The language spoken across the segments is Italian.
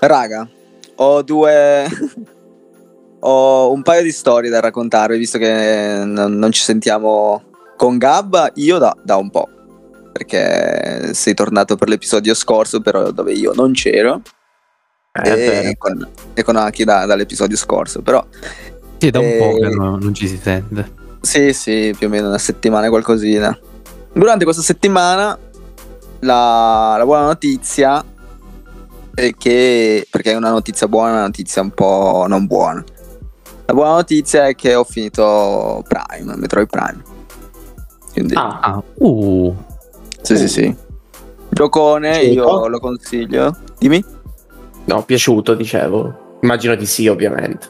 Raga, ho due. ho un paio di storie da raccontarvi, visto che non, non ci sentiamo con Gabba, io da, da, un po'. Perché sei tornato per l'episodio scorso, però dove io non c'ero. Eh, e, con, e, con, Aki da, dall'episodio scorso, però. Sì, da un eh, po' che no, non ci si sente. Sì, sì, più o meno una settimana qualcosina. Durante questa settimana la, la buona notizia è che, perché è una notizia buona, una notizia un po' non buona. La buona notizia è che ho finito Prime, Metroid Prime. Quindi... Ah, ah. uh. Sì, uh. sì, sì. Giocone, io lo consiglio. Dimmi. No, piaciuto, dicevo. Immagino di sì, ovviamente.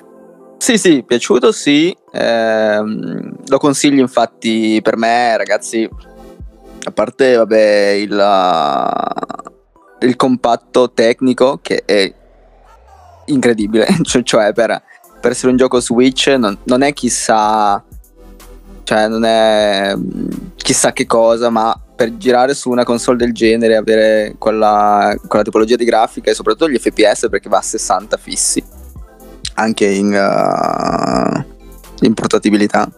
Sì, sì, piaciuto, sì. Eh, lo consiglio infatti per me, ragazzi. A parte, vabbè, il, il compatto tecnico che è incredibile. cioè, cioè per, per, essere un gioco Switch non, non è chissà... Cioè, non è chissà che cosa, ma per girare su una console del genere, avere quella, quella tipologia di grafica e soprattutto gli FPS perché va a 60 fissi anche in, uh, in portabilità.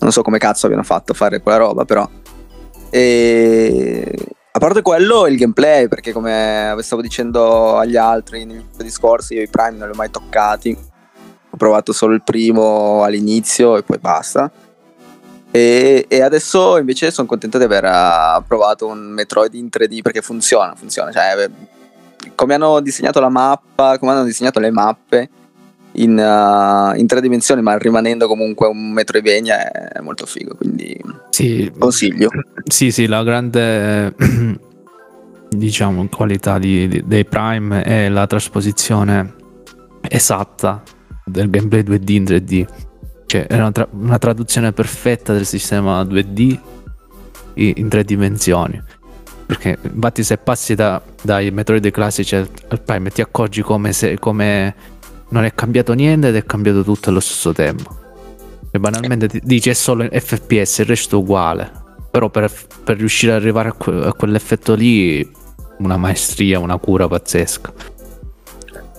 Non so come cazzo abbiano fatto a fare quella roba, però. E a parte quello, il gameplay, perché come stavo dicendo agli altri negli discorsi, io i Prime non li ho mai toccati. Ho provato solo il primo all'inizio e poi basta. E, e adesso invece sono contento di aver uh, provato un Metroid in 3D perché funziona, funziona. Cioè, come hanno disegnato la mappa, come hanno disegnato le mappe, in, uh, in, tre dimensioni, ma rimanendo comunque un Metroidvania è molto figo, quindi sì, consiglio. Sì, sì, la grande diciamo qualità di, di, dei Prime è la trasposizione esatta del gameplay 2D in 3D. Cioè, è una, tra- una traduzione perfetta del sistema 2D in tre dimensioni. Perché infatti se passi da, dai Metroid classici al, al Prime ti accorgi come, se, come non è cambiato niente ed è cambiato tutto allo stesso tempo. E banalmente dice è solo FPS, il resto è uguale. Però per, per riuscire ad arrivare a, que- a, quell'effetto lì, una maestria, una cura pazzesca.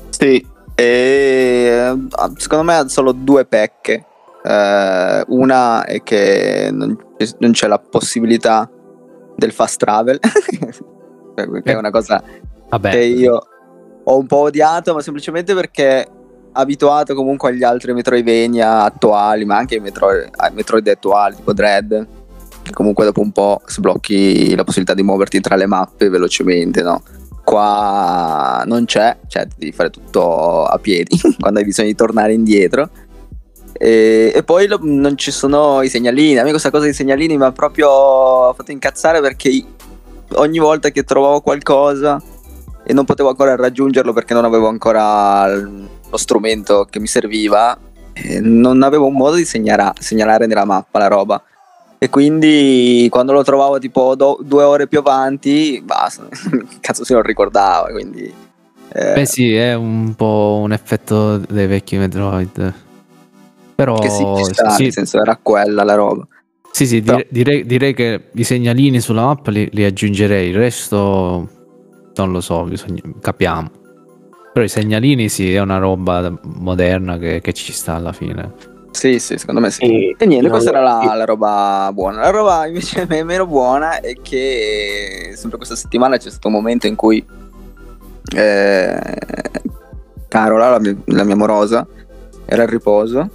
Sì, e secondo me ha solo due pecche. Uh, una è che non, non, c'è la possibilità del fast travel, che è una cosa Vabbè. che io ho un po' odiato, ma semplicemente perché abituato comunque agli altri Metroidvania attuali, ma anche ai Metroid, Metroid attuali, tipo Dread, comunque dopo un po' sblocchi la possibilità di muoverti tra le mappe velocemente, no? Qua non c'è, cioè devi fare tutto a piedi quando hai bisogno di tornare indietro. E, e poi lo, non ci sono i segnalini. A me questa cosa dei segnalini mi ha proprio fatto incazzare perché ogni volta che trovavo qualcosa e non potevo ancora raggiungerlo perché non avevo ancora lo strumento che mi serviva, non avevo un modo di segnala- segnalare nella mappa la roba. E quindi quando lo trovavo tipo do- due ore più avanti, basta, cazzo se non ricordava. Quindi, eh. Beh sì, è un po' un effetto dei vecchi Metroid. Però che sì, sta, sì. nel senso era quella la roba. Sì, sì, Però... direi, direi, che i segnalini sulla mappa li, li aggiungerei, il resto non lo so, bisogna, capiamo. Però i segnalini sì, è una roba moderna che, che ci sta alla fine. Sì, sì, secondo me sì. E, e niente, questa era la, la, roba buona. La roba invece meno buona è che sempre questa settimana c'è stato un momento in cui eh, Carola, la mia, la mia morosa, era al riposo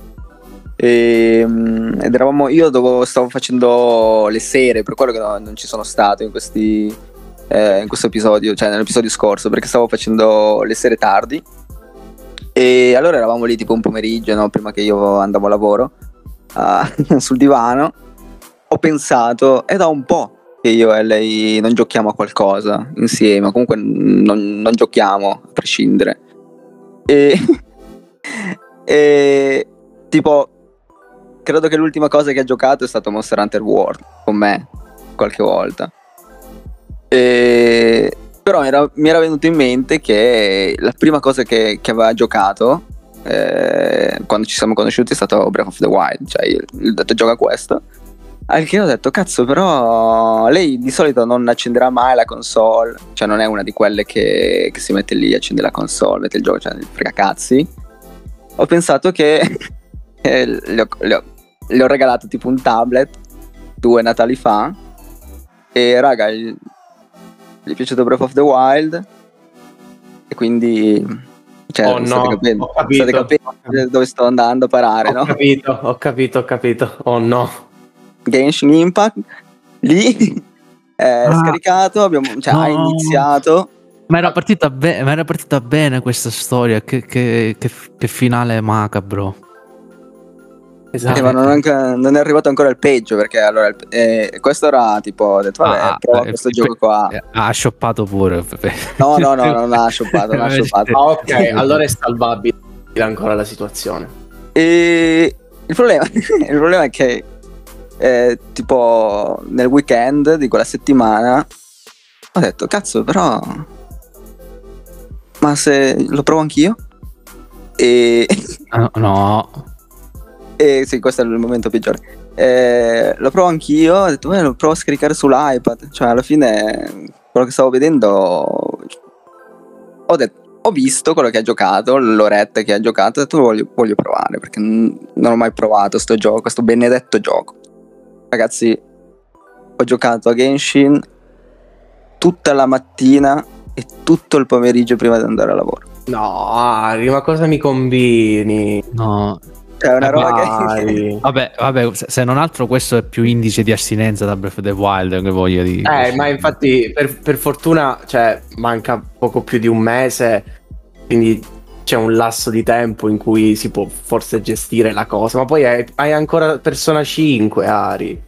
e, mm, ed eravamo io dovevo, stavo facendo le sere per quello che no, non ci sono stato in questi eh, in questo episodio, cioè nell'episodio scorso, perché stavo facendo le sere tardi. E allora eravamo lì tipo un pomeriggio, no? prima che io andavo a lavoro, uh, sul divano. Ho pensato, è da un po' che io e lei non giochiamo a qualcosa insieme, comunque non, non giochiamo a prescindere. E, e tipo, credo che l'ultima cosa che ha giocato è stato Monster Hunter World con me qualche volta. E... Però era, mi era venuto in mente che la prima cosa che, che aveva giocato eh, quando ci siamo conosciuti è stato Breath of the Wild. Cioè, gli ho detto gioca questo. Al che ho detto, cazzo, però lei di solito non accenderà mai la console, cioè non è una di quelle che, che si mette lì, accende la console, mette il gioco, cioè frega cazzi. Ho pensato che eh, le, ho, le, ho, le, ho, regalato tipo un tablet due Natali fa e raga, gli, gli è piaciuto Breath of the Wild e quindi cioè, oh, state, no, capendo, state capendo dove sto andando a parare, ho no? capito, ho capito, ho capito. Oh no. Genshin Impact lì è ah, scaricato, abbiamo, cioè, no. ha iniziato. Ma era, partita be- ma era partita bene questa storia, che, che, che, che finale macabro. Esatto. Eh, ma non, anche, non, è arrivato ancora il peggio perché allora eh, questo era tipo ho detto vabbè ah, prova eh, questo gioco qua eh, ha shoppato pure no no no non ha shoppato, non ha shoppato. Ah, ok allora è salvabile ancora la situazione e il problema, il problema è che eh, tipo nel weekend di quella settimana ho detto cazzo però ma se lo provo anch'io e no, no. E sì questo è il momento peggiore eh, lo provo anch'io ho detto beh lo provo a scaricare sull'iPad cioè alla fine quello che stavo vedendo ho detto ho visto quello che ha giocato, l'oretta che ha giocato, ho detto voglio, voglio provare perché non ho mai provato questo gioco, questo benedetto gioco ragazzi, ho giocato a Genshin tutta la mattina e tutto il pomeriggio prima di andare a lavoro. No, Ari, ma cosa mi combini? No. È una roba che... vabbè, vabbè, se non altro questo è più indice di astinenza da Breath of the Wild che voglio dire. Eh, ma infatti per, per fortuna, cioè, manca poco più di un mese, quindi c'è un lasso di tempo in cui si può forse gestire la cosa, ma poi hai, hai ancora Persona 5, Ari.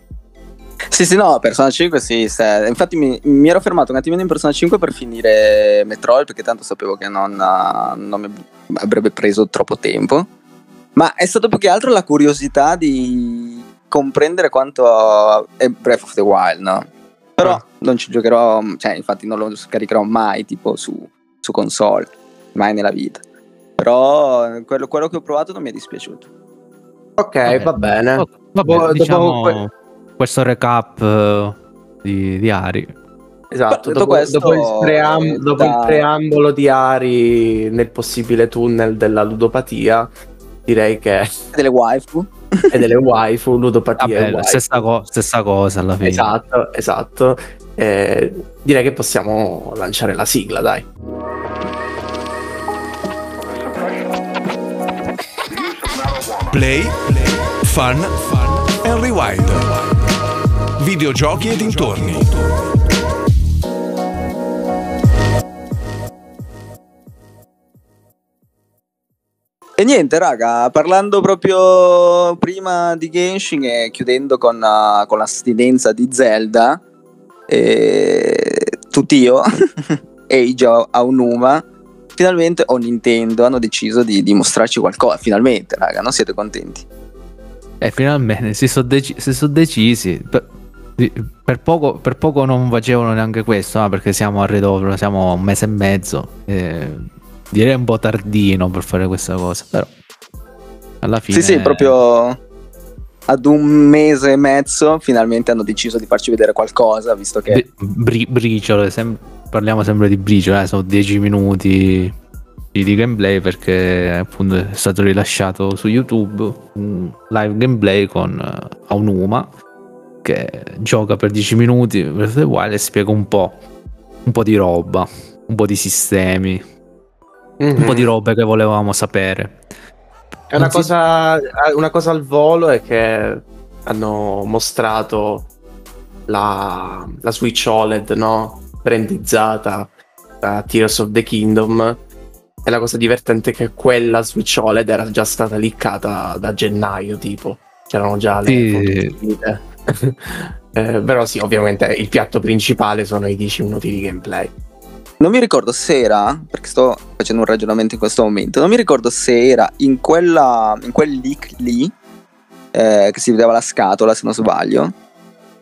Sì, sì, no, Persona 5 sì, se... infatti mi, mi, ero fermato un attimino in Persona 5 per finire Metroid perché tanto sapevo che non, non mi avrebbe preso troppo tempo, ma è stato più che altro la curiosità di comprendere quanto è Breath of the Wild, no? Però ah. non ci giocherò, cioè infatti non lo scaricherò mai tipo su, su console, mai nella vita. Però quello, quello, che ho provato non mi è dispiaciuto. Ok, Vabbè. va bene. Oh, vabbè, dopo, diciamo dopo... questo recap uh, di, di, Ari. Esatto, dopo, questo, dopo, il pream- dopo il preambolo di Ari nel possibile tunnel della ludopatia, direi che... Delle waifu. e delle waifu, ludopatia Vabbè, waifu. Stessa, co- stessa, cosa alla fine. Esatto, esatto. Eh, direi che possiamo lanciare la sigla, dai. Play, Fun, and Rewind. Videogiochi e dintorni. E niente, raga, parlando proprio prima di Genshin e chiudendo con, uh, con l'astinenza di Zelda, e... Tutio, Age Aonuma, finalmente o Nintendo hanno deciso di, di mostrarci qualcosa. Finalmente, raga, non siete contenti? Eh, finalmente si sono dec- so decisi. Per, per, poco, per, poco, non facevano neanche questo, no? perché siamo a Redovro, siamo un mese e mezzo. Eh, direi un po' tardino per fare questa cosa, però alla fine. Sì, sì, proprio ad un mese e mezzo finalmente hanno deciso di farci vedere qualcosa, visto che... Bri- briciole, sem- parliamo sempre di briciole, eh? sono 10 minuti di gameplay perché appunto è stato rilasciato su YouTube un live gameplay con uh, Aonuma che gioca per 10 minuti Breath of the Wild e spiega un po', un po' di roba, un po' di sistemi, mm-hmm. un po' di mhm. robe che volevamo sapere. È una cosa, una cosa al volo è che hanno mostrato la, la Switch OLED, no? Brandizzata da Tears of the Kingdom. E la cosa divertente è che quella Switch OLED era già stata liccata da gennaio, tipo. C'erano già le sì. eh, però sì, ovviamente il piatto principale sono i 10 minuti di gameplay. Non mi ricordo se era, perché sto facendo un ragionamento in questo momento, non mi ricordo se era in, quella, in quel leak lì, eh, che si vedeva la scatola se non sbaglio,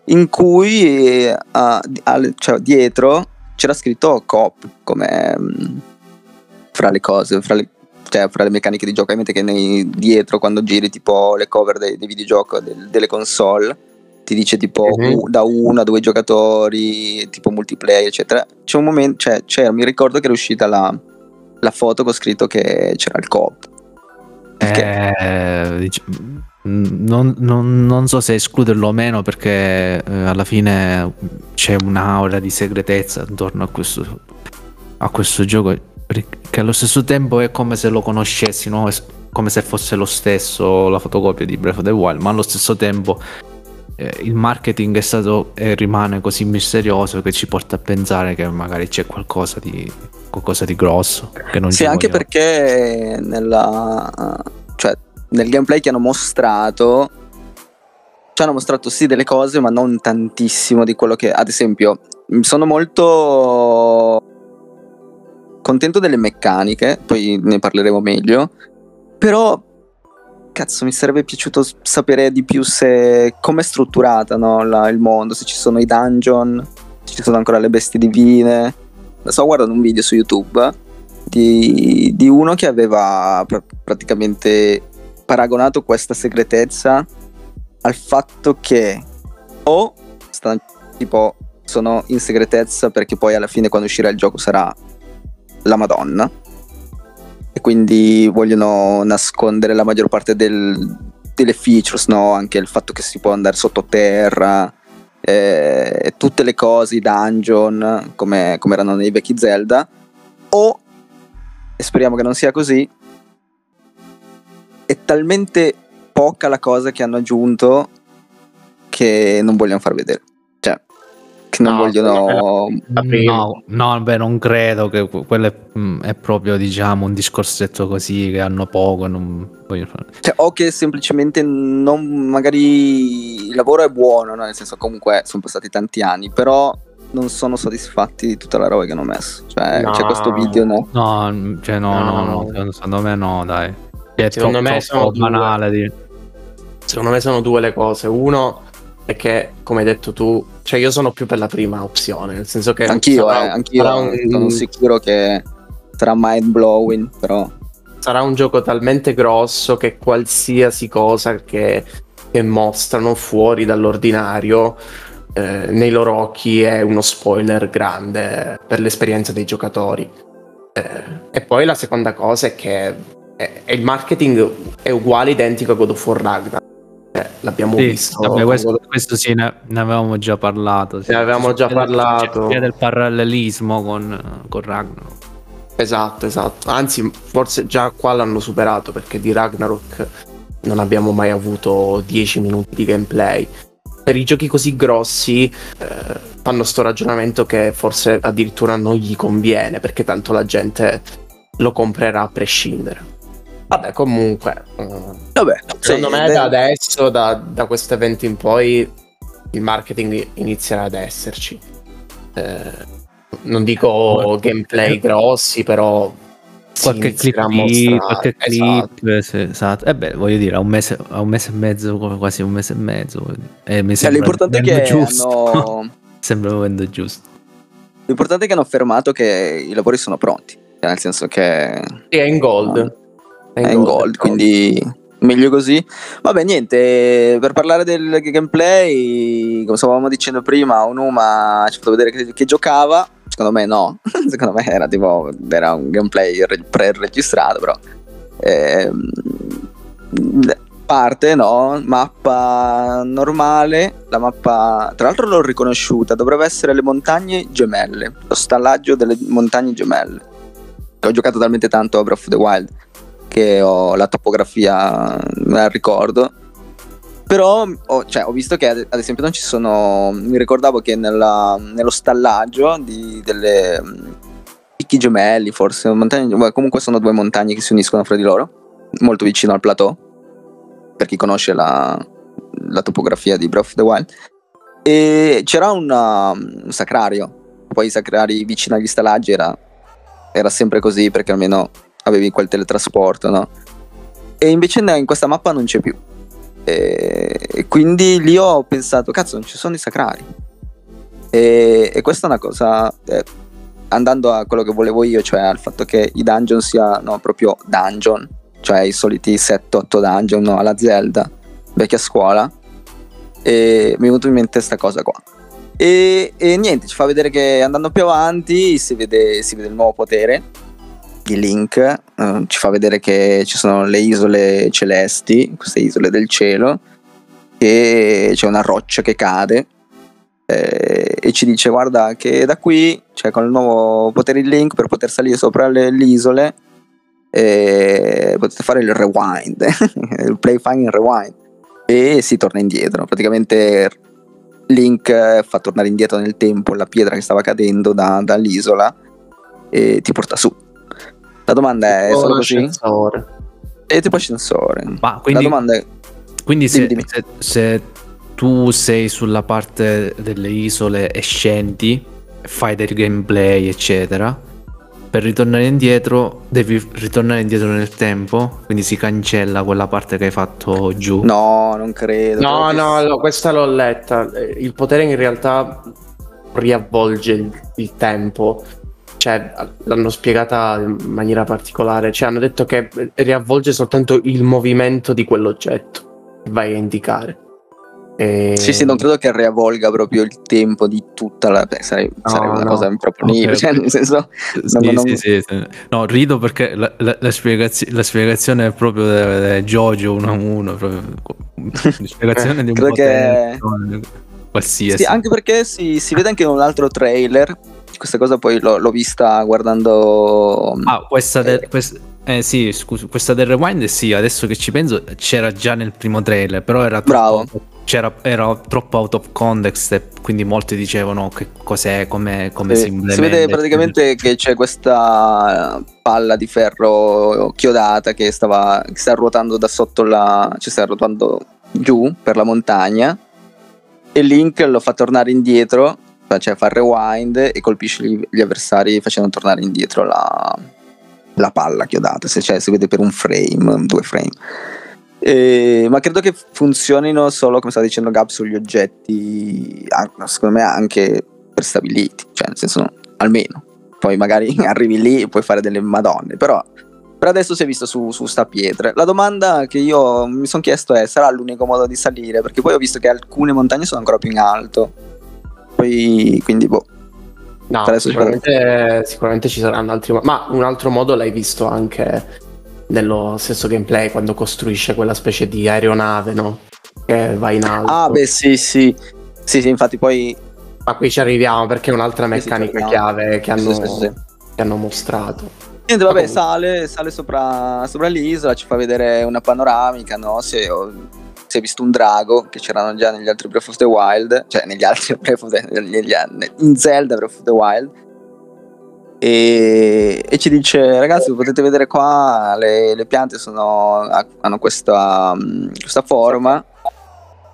in cui eh, al, cioè, dietro c'era scritto COP come mh, mm, fra le cose, fra le, cioè, fra le meccaniche di gioco. Ovviamente che nei, dietro quando giri tipo le cover dei, dei videogiochi, del, delle console, ti dice tipo Mhm. u- da uno a due giocatori, tipo multiplayer, eccetera. C'è un momento, cioè, c'era, mi ricordo che era uscita la, la foto con scritto che c'era il. Perché? Eh, dic- mm, non, non- non so se escluderlo o meno perché eh, alla fine c'è un'aura di segretezza intorno a questo, a questo gioco che allo stesso tempo è come se lo conoscessi, no? Come se fosse lo stesso la fotocopia di Breath of the Wild, ma allo stesso tempo eh, il marketing è stato e rimane così misterioso che ci porta a pensare che magari c'è qualcosa di, qualcosa di grosso. Che non Sì, anche perché nella, cioè, nel gameplay che hanno mostrato ci hanno mostrato sì delle cose, ma non tantissimo di quello che, ad esempio, sono molto contento delle meccaniche, poi ne parleremo meglio, però cazzo mi sarebbe piaciuto sapere di più se come è strutturata no, la- il mondo, se ci sono i dungeon, se ci sono ancora le bestie divine. Sto guardando un video su YouTube di, di uno che aveva pr- praticamente paragonato questa segretezza al fatto che o sta- tipo sono in segretezza perché poi alla fine quando uscirà il gioco sarà la Madonna e quindi vogliono nascondere la maggior parte del- delle features, no? anche il fatto che si può andare sottoterra, eh, tutte le cose, i dungeon, come, come erano nei vecchi Zelda, o, e speriamo che non sia così, è talmente poca la cosa che hanno aggiunto che non vogliono far vedere. Che non No, vogliono... No, no, beh, non credo che que- quello è, mm, è proprio, diciamo, un discorsetto così che hanno poco. Non. Cioè, o che semplicemente non, magari il lavoro è buono, no? nel senso comunque sono passati tanti anni, però non sono soddisfatti di tutta la roba che hanno messo. Cioè, No. c'è questo video, no? No, cioè, no, no, No. no, secondo- secondo me no, dai. È Secondo troppo, me sono due. banale. di- Secondo me sono due le cose. Uno è che, come hai detto tu, cioè io sono più per la prima opzione, nel senso che Anch'io, sarà- eh, anch'io un- sono sicuro che sarà mind blowing, però... sarà un gioco talmente grosso che qualsiasi cosa che, che mostrano fuori dall'ordinario eh, nei loro occhi è uno spoiler grande per l'esperienza dei giocatori. Eh, e poi la seconda cosa è che è- è il marketing è uguale, identico a God of War Ragnarok. Eh, l'abbiamo Sì, visto. vabbè, questo, questo sì, ne, ne avevamo già parlato. sì. Ne avevamo già C'è- parlato. C'è del parallelismo con, con Ragnarok. Esatto, esatto. Anzi, forse già qua l'hanno superato perché di Ragnarok non abbiamo mai avuto 10 minuti di gameplay. Per i giochi così grossi eh, fanno sto ragionamento che forse addirittura non gli conviene perché tanto la gente lo comprerà a prescindere. Vabbè, comunque, eh, Vabbè, secondo sì, me da adesso, da, da questo evento in poi, il marketing inizierà ad esserci. Eh, non dico gameplay grossi, però Qualche clip, mostrare. qualche Esatto. clip, eh, sì, esatto. E beh, voglio dire, a un mese, a un mese e mezzo, quasi un mese e mezzo. voglio dire. E mi cioè, sembra l'importante è che giusto. hanno... sembra il momento giusto. L'importante è che hanno affermato che i lavori sono pronti, cioè, nel senso che Sì, è in gold. È in gold, quindi meglio così. Vabbè, niente, per parlare del gameplay, come stavamo dicendo prima, Onuma ci ha fatto vedere che, che giocava, secondo me no, secondo me era tipo, era un gameplay re- pre-registrato, però... Ehm, parte, no? Mappa normale, la mappa, tra l'altro l'ho riconosciuta, dovrebbe essere le montagne gemelle, lo stallaggio delle montagne gemelle. Ho giocato talmente tanto a Breath of the Wild che ho la topografia, me la ricordo. Però ho, cioè, ho visto che ad, esempio non ci sono. Mi ricordavo che nella- nello stallaggio di, delle picchi gemelli, forse montagne, comunque sono due montagne che si uniscono fra di loro, molto vicino al plateau. Per chi conosce la, la topografia di Breath of the Wild. E c'era una- un sacrario. Poi i sacrari vicino agli stallaggi era, era sempre così perché almeno avevi quel teletrasporto, no? E invece in questa mappa non c'è più. E, quindi lì ho pensato, cazzo, non ci sono i sacrari. E, e questa è una cosa, eh, andando a quello che volevo io, cioè al fatto che i dungeon siano proprio dungeon, cioè i soliti 7-8 dungeon no, alla Zelda, vecchia scuola. E mi è venuto in mente questa cosa qua. E, e, niente, ci fa vedere che andando più avanti si vede, si vede il nuovo potere di Link. Uh, ci fa vedere che ci sono le isole celesti, queste isole del cielo, e c'è una roccia che cade. Eh, e ci dice: Guarda, che da qui, cioè con il nuovo potere di Link, per poter salire sopra le, le isole, eh, potete fare il rewind, il play fine rewind e si torna indietro. Praticamente Link fa tornare indietro nel tempo la pietra che stava cadendo da, dall'isola e ti porta su. La domanda è: Tipo solo così? ascensore. E tipo ascensore. Ma quindi, La domanda è: quindi se, dimmi, dimmi. se- se tu sei sulla parte delle isole e scendi, fai del gameplay, eccetera, per ritornare indietro devi ritornare indietro nel tempo, quindi si cancella quella parte che hai fatto giù. no, non credo. No, perché- no, no, questa l'ho letta. Il potere in realtà riavvolge il, il tempo. Cioè, l'hanno spiegata in maniera particolare. Cioè, hanno detto che riavvolge soltanto il movimento di quell'oggetto che vai a indicare. E- Sì, sì, non credo che riavvolga proprio il tempo di tutta la. beh, sare- sarebbe una no. cosa improponibile. Ok, Cioè, nel senso, Sì, non- non- sì, sì. No, rido perché la, la- la spiegazio- la spiegazione è proprio di Jojo 1 a 1. Proprio, la spiegazione di un Credo potere che- qualsiasi. Sì, anche perché si, si vede anche in un altro trailer. Questa cosa poi l'ho, l'ho vista guardando. Ah, questa del, Eh. quest- eh, sì, scusa, questa del rewind sì, adesso che ci penso c'era già nel primo trailer, però era Bravo. troppo, c'era, era troppo out of context e quindi molti dicevano che cos'è, come, come si si implementa. vede praticamente che c'è questa palla di ferro chiodata che stava che sta ruotando da sotto la. ci sta ruotando giù per la montagna. E Link lo fa tornare indietro, cioè fa il rewind e colpisce gli, gli avversari facendo tornare indietro la, la palla chiodata. Se, cioè, si vede per un frame, due frame. Eh, ma credo che funzionino solo, come stava dicendo Gab, sugli oggetti, secondo me anche prestabiliti, cioè nel senso almeno. Poi magari arrivi lì e puoi fare delle madonne, però per adesso si è visto su, su sta pietre. La domanda che io mi sono chiesto è: sarà l'unico modo di salire? Perché poi ho visto che alcune montagne sono ancora più in alto. Poi, quindi, boh. No, sicuramente, sicuramente ci saranno altri modi. Ma un altro modo l'hai visto anche nello stesso gameplay quando costruisce quella specie di aeronave, no? Che va in alto. Ah, beh, sì, sì. Sì, sì, infatti poi. Ma qui ci arriviamo perché è un'altra Sì, sì, meccanica ci chiave che hanno, Sì, sì, sì. che hanno mostrato. Niente, vabbè, sale, sale sopra, sopra l'isola, ci fa vedere una panoramica, no? È, si è visto un drago che c'erano già negli altri Breath of the Wild, cioè negli altri Breath of the negli, in Zelda Breath of the Wild. E, e ci dice, ragazzi, potete vedere qua, le, le piante sono, hanno questa, questa forma,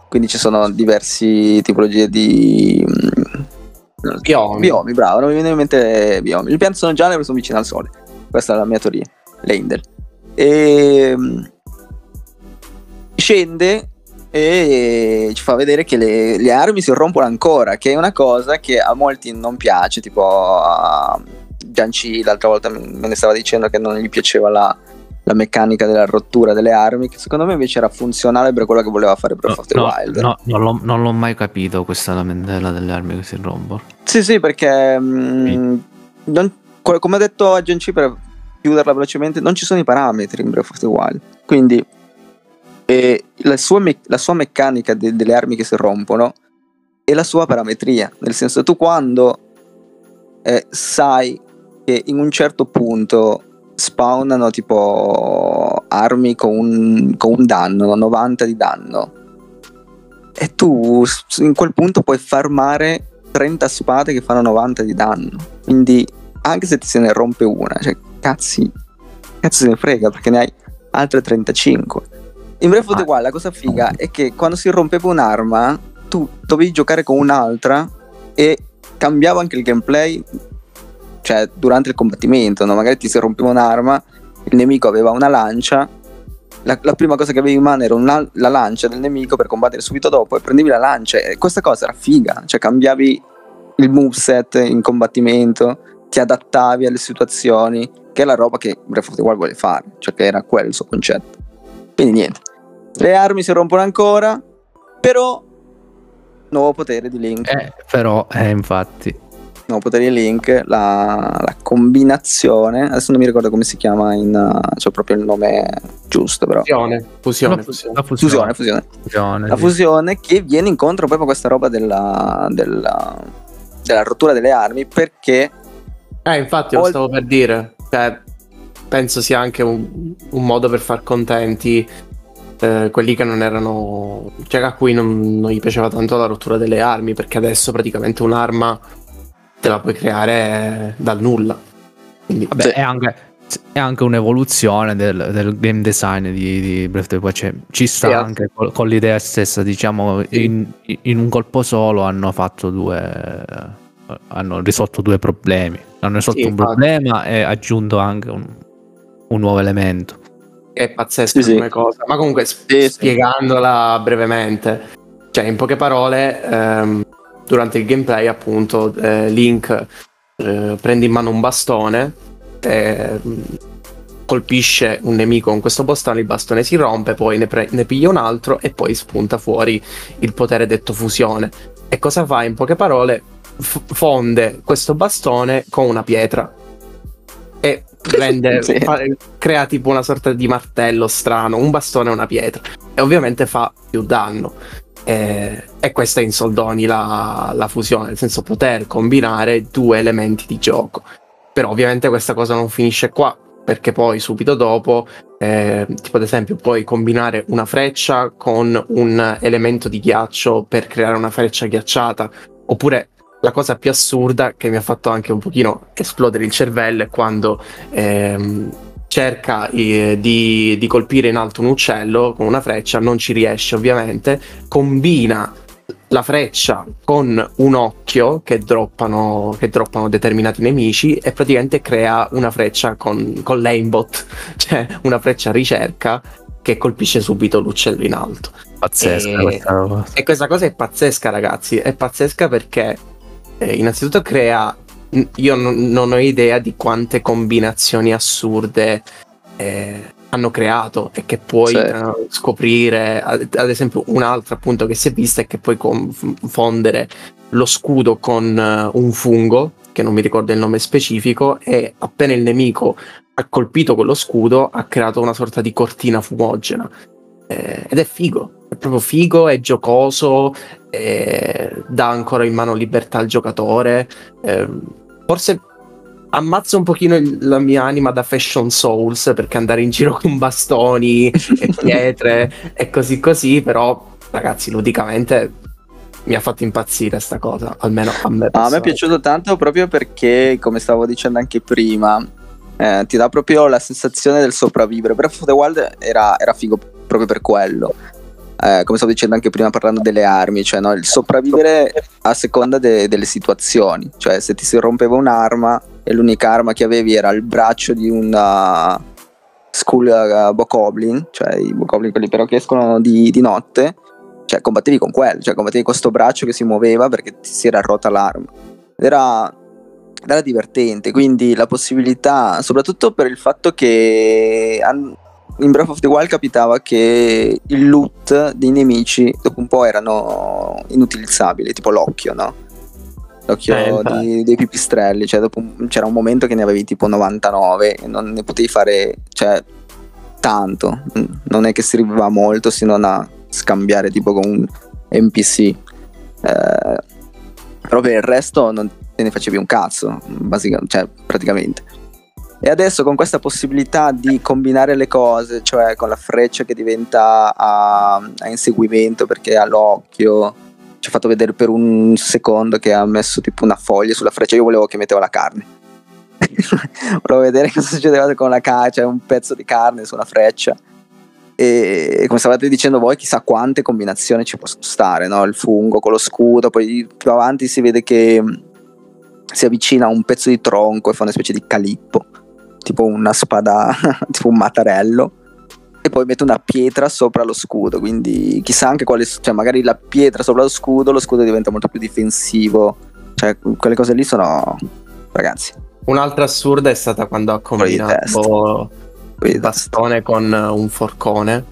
quindi ci sono diverse tipologie di... Biomi. Biomi, bravo, non mi viene in mente biomi. Le piante sono gialle perché sono vicine al sole. Questa è la mia teoria. Leindel. E scende e ci fa vedere che le, le armi si rompono ancora, che è una cosa che a molti non piace, tipo a Gianci l'altra volta me ne stava dicendo che non gli piaceva la, la meccanica della rottura delle armi, che secondo me invece era funzionale per quello che voleva fare Breath of the No, Wild. no, non, l'ho, non l'ho mai capito questa lamentela delle armi che si rompono. Sì, sì, perché mm, non- co- come ha detto Agent per chiuderla velocemente, non ci sono i parametri in Breath of the Wild. Quindi eh, la, sua me- la sua meccanica de- delle armi che si rompono è la sua parametria. Nel senso, tu quando eh, sai che in un certo punto spawnano tipo armi con un, con un danno, no? 90 di danno, e tu in quel punto puoi farmare 30 spade che fanno 90 di danno. Quindi, anche se ti se ne rompe una, cioè, cazzi, cazzo se ne frega perché ne hai altre 35. In Breath of the Wild la cosa figa è che quando si rompeva un'arma, tu dovevi giocare con un'altra e cambiava anche il gameplay, cioè durante il combattimento, no? magari ti si rompeva un'arma, il nemico aveva una lancia, la, la prima cosa che avevi in mano era una- la lancia del nemico per combattere subito dopo e prendevi la lancia e questa cosa era figa, cioè cambiavi il moveset in combattimento, ti adattavi alle situazioni, che è la roba che Breath of the Wild vuole fare, cioè che era quello il suo concetto. Quindi niente, le armi si rompono ancora, però nuovo potere di Link. Eh, però, eh, infatti. Nuovo potere di Link, la, la, combinazione, adesso non mi ricordo come si chiama, in, uh, c'è proprio il nome giusto però. Fusione, fusione, fusione. La fusione, fusione. fusione. La fusione che viene incontro proprio a questa roba della, della, della rottura delle armi perché... Eh, infatti lo stavo per dire, cioè, penso sia anche un, un modo per far contenti eh, quelli che non erano cioè a cui non, non, gli piaceva tanto la rottura delle armi perché adesso praticamente un'arma te la puoi creare dal nulla. Quindi Vabbè, è, anche, è anche un'evoluzione del, del game design di, di Breath of the Wild cioè, ci sta sì, anche con, con, l'idea stessa diciamo in, in, un colpo solo hanno fatto due hanno risolto due problemi. Hanno risolto sì, un problema e aggiunto anche un, un nuovo elemento è pazzesca sì, come sì. cosa. Ma comunque, sp- spiegandola brevemente, cioè in poche parole, ehm, durante il gameplay, appunto, eh, Link eh, prende in mano un bastone, eh, colpisce un nemico con questo bastone, il bastone si rompe, poi ne, pre- ne piglia un altro e poi spunta fuori il potere detto fusione. E cosa fa? In poche parole, f- fonde questo bastone con una pietra e rende, sì. fa, crea tipo una sorta di martello strano, un bastone e una pietra e ovviamente fa più danno. E, e questa è in soldoni la, la fusione, nel senso poter combinare due elementi di gioco. Però ovviamente questa cosa non finisce qua, perché poi subito dopo, eh, tipo ad esempio, puoi combinare una freccia con un elemento di ghiaccio per creare una freccia ghiacciata, oppure la cosa più assurda che mi ha fatto anche un pochino esplodere il cervello è quando ehm, cerca eh, di, di, colpire in alto un uccello con una freccia, non ci riesce ovviamente, combina la freccia con un occhio che droppano, che droppano determinati nemici e praticamente crea una freccia con, con l'aimbot, cioè una freccia a ricerca che colpisce subito l'uccello in alto. Pazzesca e, questa E questa cosa è pazzesca, ragazzi. È pazzesca perché eh, innanzitutto crea io non, non, ho idea di quante combinazioni assurde eh, hanno creato e che puoi uh, scoprire. Ad, ad, esempio un'altra appunto che si è vista è che puoi confondere lo scudo con uh, un fungo che non mi ricordo il nome specifico e appena il nemico ha colpito quello scudo ha creato una sorta di cortina fumogena. Eh, ed è figo è proprio figo, è giocoso, eh, dà ancora in mano libertà al giocatore. Eh, forse ammazza un pochino il, la mia anima da Fashion Souls perché andare in giro con bastoni e pietre e così così, però ragazzi, ludicamente mi ha fatto impazzire sta cosa, almeno a me. Ah, a me è piaciuto tanto proprio perché, come stavo dicendo anche prima, eh, ti dà proprio la sensazione del sopravvivere. Breath of the Wild era, era figo proprio per quello eh, come stavo dicendo anche prima parlando delle armi, cioè no, il sopravvivere a seconda de- delle situazioni, cioè se ti si rompeva un'arma e l'unica arma che avevi era il braccio di una school uh, bokoblin, cioè i bokoblin quelli però che escono di, di notte, cioè combattevi con quello, cioè combattevi con questo braccio che si muoveva perché ti si era rotta l'arma. Era era divertente, quindi la possibilità, soprattutto per il fatto che in Breath of the Wild capitava che il loot dei nemici dopo un po' erano inutilizzabili, tipo l'occhio, no? L'occhio eh, di, dei pipistrelli, cioè dopo un, c'era un momento che ne avevi tipo 99 e non ne potevi fare, cioè, tanto. Non è che serviva molto se non a scambiare tipo con un NPC. Eh, però per il resto non te ne facevi un cazzo, basicamente, cioè praticamente. E adesso con questa possibilità di combinare le cose, cioè con la freccia che diventa a, a inseguimento perché ha l'occhio, ci ha fatto vedere per un secondo che ha messo tipo una foglia sulla freccia, io volevo che metteva la carne. volevo vedere cosa succedeva con la carne, cioè un pezzo di carne sulla freccia. E come stavate dicendo voi, chissà quante combinazioni ci possono stare, no? Il fungo con lo scudo, poi più avanti si vede che si avvicina a un pezzo di tronco e fa una specie di calippo tipo una spada, tipo un mattarello, e poi mette una pietra sopra lo scudo. Quindi chissà anche quale, cioè magari la pietra sopra lo scudo, lo scudo diventa molto più difensivo. Cioè, quelle cose lì sono ragazzi. Un'altra assurda è stata quando ha combinato il bastone con un forcone.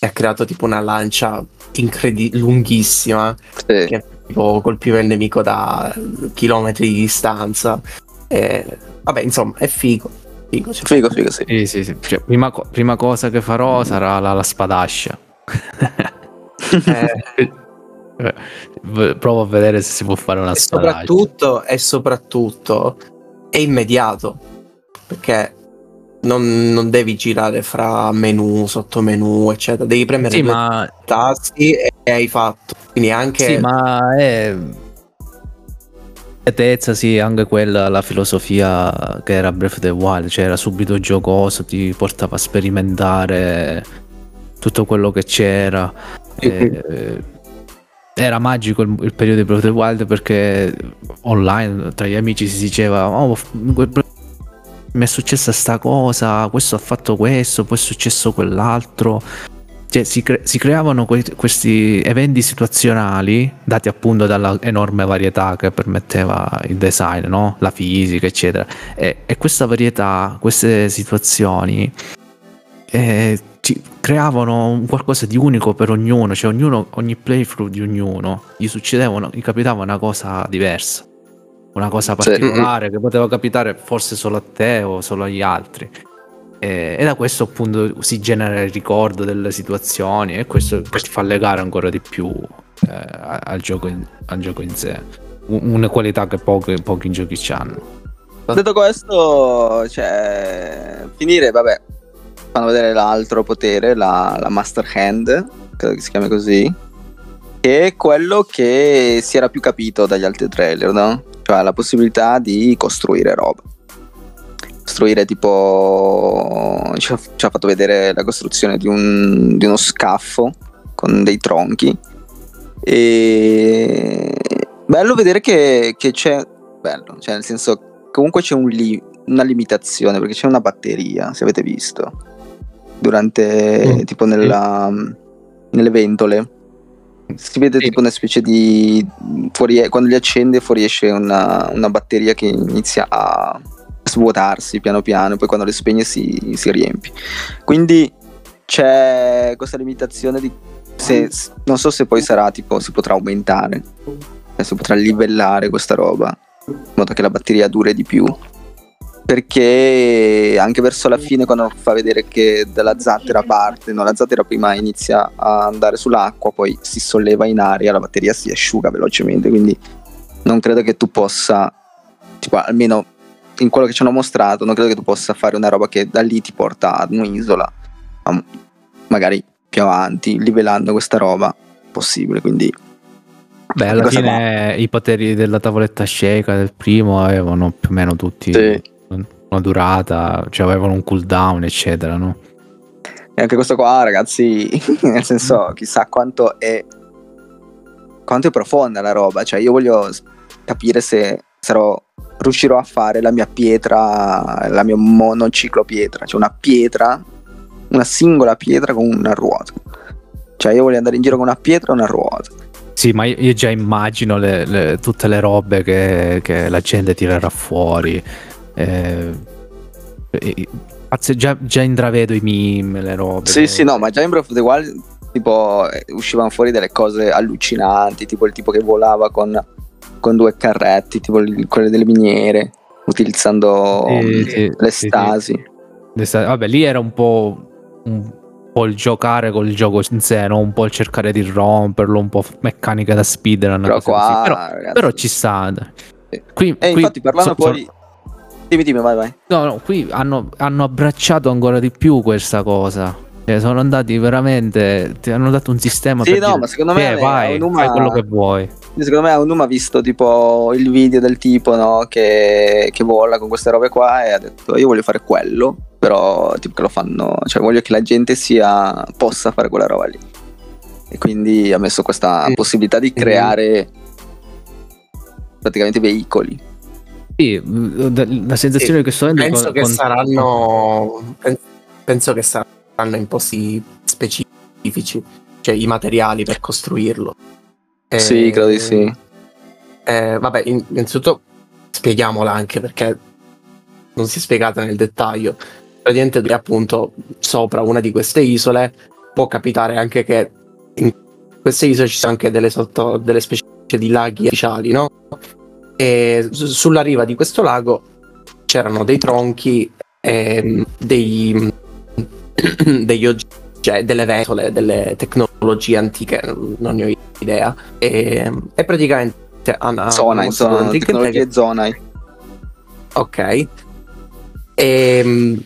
e ha creato tipo una lancia incredi- lunghissima Sì. che tipo colpiva il nemico da chilometri di distanza. E, vabbè, insomma, è figo. Figo, cioè. Figo, figo, sì. Sì, sì, sì. Cioè, prima, co- prima cosa che farò sarà la, la spadascia. Eh, V- Provo a vedere se si può fare una e spadascia. soprattutto, e soprattutto è immediato perché non, non devi girare fra menu, sottomenu, eccetera. Devi premere Sì, due ma, tasti e hai fatto. Quindi anche sì, ma è. Tezza, sì, anche quella, la filosofia che era Breath of the Wild, cioè era subito giocoso, ti portava a sperimentare tutto quello che c'era. Eh, era magico il, il periodo di Breath of the Wild perché online tra gli amici si diceva oh, mi è successa sta cosa, questo ha fatto questo, poi è successo quell'altro. Cioè, si, cre- si creavano que- questi eventi situazionali dati appunto dalla enorme varietà che permetteva il design, no? la fisica, eccetera. E, e questa varietà, queste situazioni eh, ci creavano un qualcosa di unico per ognuno, cioè ognuno, ogni playthrough di ognuno gli succedeva, gli capitava una cosa diversa, una cosa Sì. particolare che poteva capitare forse solo a te o solo agli altri. E, e da questo appunto si genera il ricordo delle situazioni e questo ti fa legare ancora di più eh, al, gioco in, al gioco in sé. Un- Una qualità che pochi, pochi giochi hanno. Detto questo, cioè, finire, vabbè, fanno vedere l'altro potere, la, la Master Hand, credo che si chiami così, che è quello che si era più capito dagli altri trailer, no? Cioè la possibilità di costruire roba. Costruire tipo... Ci ha, ci ha fatto vedere la costruzione di, un- di uno scaffo con dei tronchi. E... Bello vedere che, che c'è... Bello, cioè nel senso comunque c'è un li- una limitazione perché c'è una batteria, se avete visto, durante Mm, tipo nella, nelle ventole. Si vede Sì. tipo una specie di fuori, quando li accende fuoriesce una, una batteria che inizia a svuotarsi piano piano, poi quando le spegne si, si riempie. Quindi c'è questa limitazione di se, non so se poi sarà tipo si potrà aumentare, cioè si potrà livellare questa roba in modo che la batteria dure di più. Perché anche verso la fine, quando fa vedere che dalla zattera parte, no, la zattera prima inizia a andare sull'acqua, poi si solleva in aria, la batteria si asciuga velocemente. Quindi non credo che tu possa, tipo, almeno in quello che ci hanno mostrato, non credo che tu possa fare una roba che da lì ti porta ad un'isola, magari più avanti, livellando questa roba possibile. Quindi Beh, alla fine i poteri della tavoletta Sheikah del primo avevano più o meno tutti Sì. una durata, cioè avevano un cooldown, eccetera, no? E anche questo qua, ragazzi, nel senso, chissà quanto è quanto è profonda la roba. Cioè, io voglio capire se sarò riuscirò a fare la mia pietra, la mia monociclo pietra, cioè una pietra, una singola pietra con una ruota. Cioè, io voglio andare in giro con una pietra e una ruota. Sì, ma io, già immagino le- le- tutte le robe che, che la gente tirerà fuori. Eh, già, già intravedo i meme, le robe. Sì, le- sì, no, ma già in Breath of the Wild tipo eh, uscivano fuori delle cose allucinanti, tipo il tipo che volava con, con due carretti, tipo il- quelle delle miniere, utilizzando Sì, sì, le sì, stasi. D'estate- Vabbè, lì era un po', un po' il giocare col gioco in sé, no? un po' il cercare di romperlo, un po' meccanica da speedrun. Però qua. Però, però ci sta. Sì. Qui, E qui Eh, infatti parlando so- poi... Dimmi, dimmi, vai, vai. No, no, qui hanno, hanno abbracciato ancora di più questa cosa. Cioè, sono andati veramente. Ti hanno dato un sistema Sì, per no, dire, ma secondo me "Eh, è vai, un fai quello che vuoi. Secondo me Aonuma ha visto tipo il video del tipo no, che, che vola con queste robe qua e ha detto io voglio fare quello, però tipo che lo fanno, cioè voglio che la gente sia, possa fare quella roba lì. E quindi ha messo questa Mm. possibilità di creare praticamente veicoli. Sì, la sensazione che sto avendo è Penso con- che con- saranno. pen- Penso che saranno imposti specifici, cioè i materiali per costruirlo. Eh, Sì, credo di sì. eh, vabbè, in- innanzitutto spieghiamola anche perché non si è spiegata nel dettaglio. Praticamente tu appunto sopra una di queste isole può capitare anche che in queste isole ci sono anche delle, sotto, delle specie di laghi artificiali, no? E sulla riva di questo lago c'erano dei tronchi, e dei, degli oggetti, cioè delle ventole, delle tecnologie antiche, non ne ho idea. E, e praticamente hanno zona, insomma, tecnologie che... zona. Ok. E, e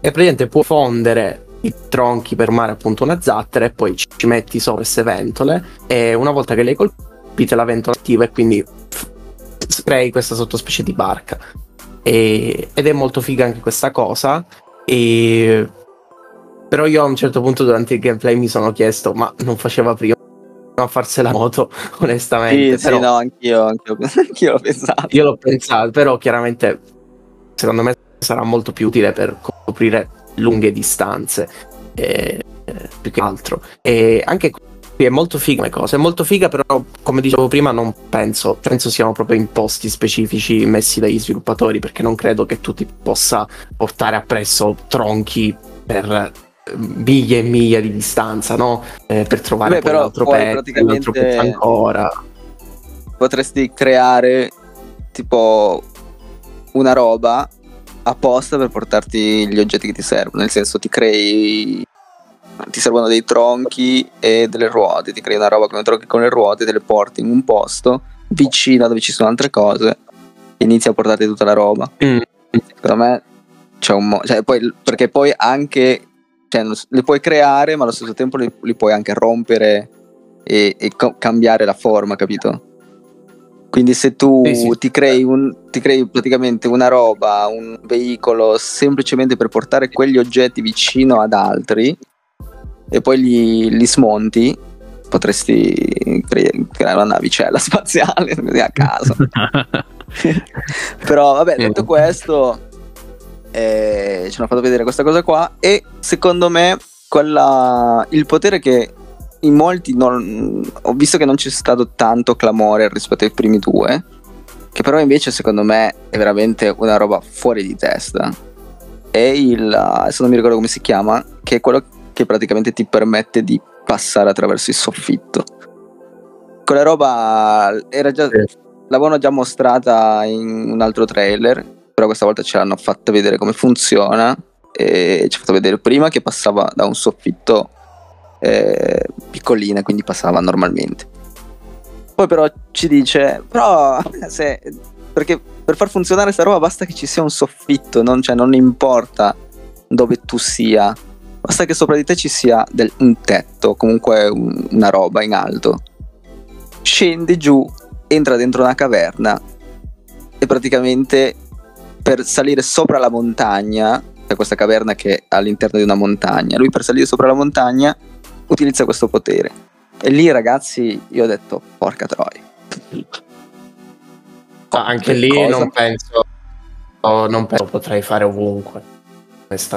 praticamente può fondere i tronchi per mare appunto una zattera e poi ci, metti sopra queste ventole e una volta che le hai colpite la ventola attiva e quindi crei questa sottospecie di barca e, ed è molto figa anche questa cosa e però io a un certo punto durante il gameplay mi sono chiesto ma non faceva prima a farsi la moto onestamente sì, però, sì no anch'io, anch'io, anch'io l'ho pensato. Io l'ho pensato però chiaramente secondo me sarà molto più utile per coprire lunghe distanze eh, più che altro. E anche qui è molto figa come cosa è molto figa però come dicevo prima non penso penso siano proprio imposti specifici messi dagli sviluppatori perché non credo che tu ti possa portare appresso tronchi per miglia e miglia di distanza no? Eh, per trovare Beh, però un altro pezzo un altro pezzo ancora potresti creare tipo una roba apposta per portarti gli oggetti che ti servono, nel senso ti crei ti servono dei tronchi e delle ruote, ti crei una roba con i tronchi con le ruote, te le porti in un posto vicino dove ci sono altre cose e inizi a portarti tutta la roba. Mm. Secondo me c'è un modo, cioè, poi, perché poi anche cioè, le puoi creare, ma allo stesso tempo li, li puoi anche rompere e, e co- cambiare la forma, capito? Quindi se tu sì, sì. Ti, crei un, ti, crei praticamente una roba, un veicolo semplicemente per portare quegli oggetti vicino ad altri e poi li, li smonti, potresti cre- creare una navicella spaziale così a caso. Però vabbè, detto questo, eh, ci hanno fatto vedere questa cosa qua e secondo me quella, il potere che in molti non, ho visto che non c'è stato tanto clamore rispetto ai primi due, che però invece secondo me è veramente una roba fuori di testa. È il, adesso non mi ricordo come si chiama, che è quello che praticamente ti permette di passare attraverso il soffitto. Quella roba era già, l'avevano già mostrata in un altro trailer, però questa volta ce l'hanno fatta vedere come funziona e ci ha fatto vedere prima che passava da un soffitto eh, piccoline, quindi passava normalmente. Poi però ci dice, però se, perché per far funzionare questa roba basta che ci sia un soffitto, non, cioè, non importa dove tu sia, basta che sopra di te ci sia del, un tetto, comunque un, una roba in alto. Scendi giù, entra dentro una caverna e praticamente per salire sopra la montagna, c'è questa caverna che è all'interno di una montagna, lui per salire sopra la montagna utilizza questo potere. E lì, ragazzi, io ho detto, porca troia. Ah, anche lì cosa? non penso, non penso potrei fare ovunque.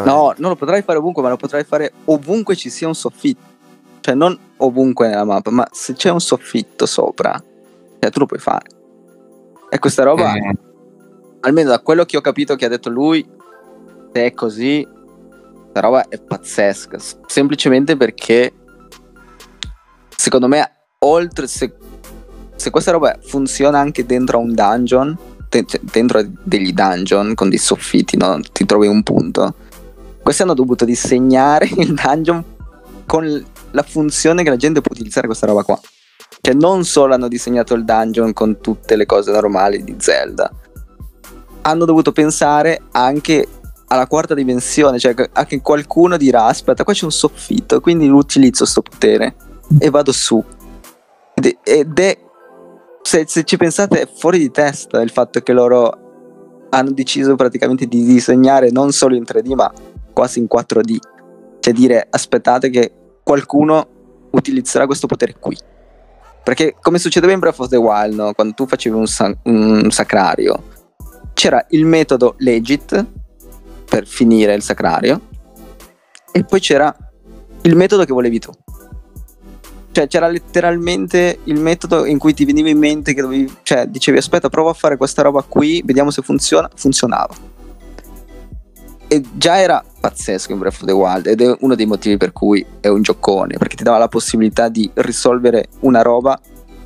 No, non lo potrai fare ovunque, ma lo potrai fare ovunque ci sia un soffitto. Cioè, non ovunque nella mappa, ma se c'è un soffitto sopra, cioè, tu lo puoi fare. E questa roba, mm. Almeno da quello che ho capito che ha detto lui, se è così, questa roba è pazzesca. Semplicemente perché secondo me, oltre se, se questa roba funziona anche dentro a un dungeon, cioè, dentro degli dungeon con dei soffitti, no? ti trovi un punto. Questi hanno dovuto disegnare il dungeon con la funzione che la gente può utilizzare questa roba qua. Cioè, non solo hanno disegnato il dungeon con tutte le cose normali di Zelda, hanno dovuto pensare anche alla quarta dimensione, cioè a che qualcuno dirà aspetta qua c'è un soffitto, quindi utilizzo questo potere e vado su. Ed è, se, se ci pensate, è fuori di testa il fatto che loro hanno deciso praticamente di disegnare non solo in 3D ma quasi in 4D. Cioè dire aspettate che qualcuno utilizzerà questo potere qui. Perché come succedeva in Breath of the Wild, no? quando tu facevi un, sa- un sacrario, c'era il metodo legit per finire il sacrario e poi c'era il metodo che volevi tu. Cioè c'era letteralmente il metodo in cui ti veniva in mente che dovevi, cioè dicevi aspetta prova a fare questa roba qui, vediamo se funziona, funzionava. e già era pazzesco in Breath of the Wild ed è uno dei motivi per cui è un giocone, perché ti dava la possibilità di risolvere una roba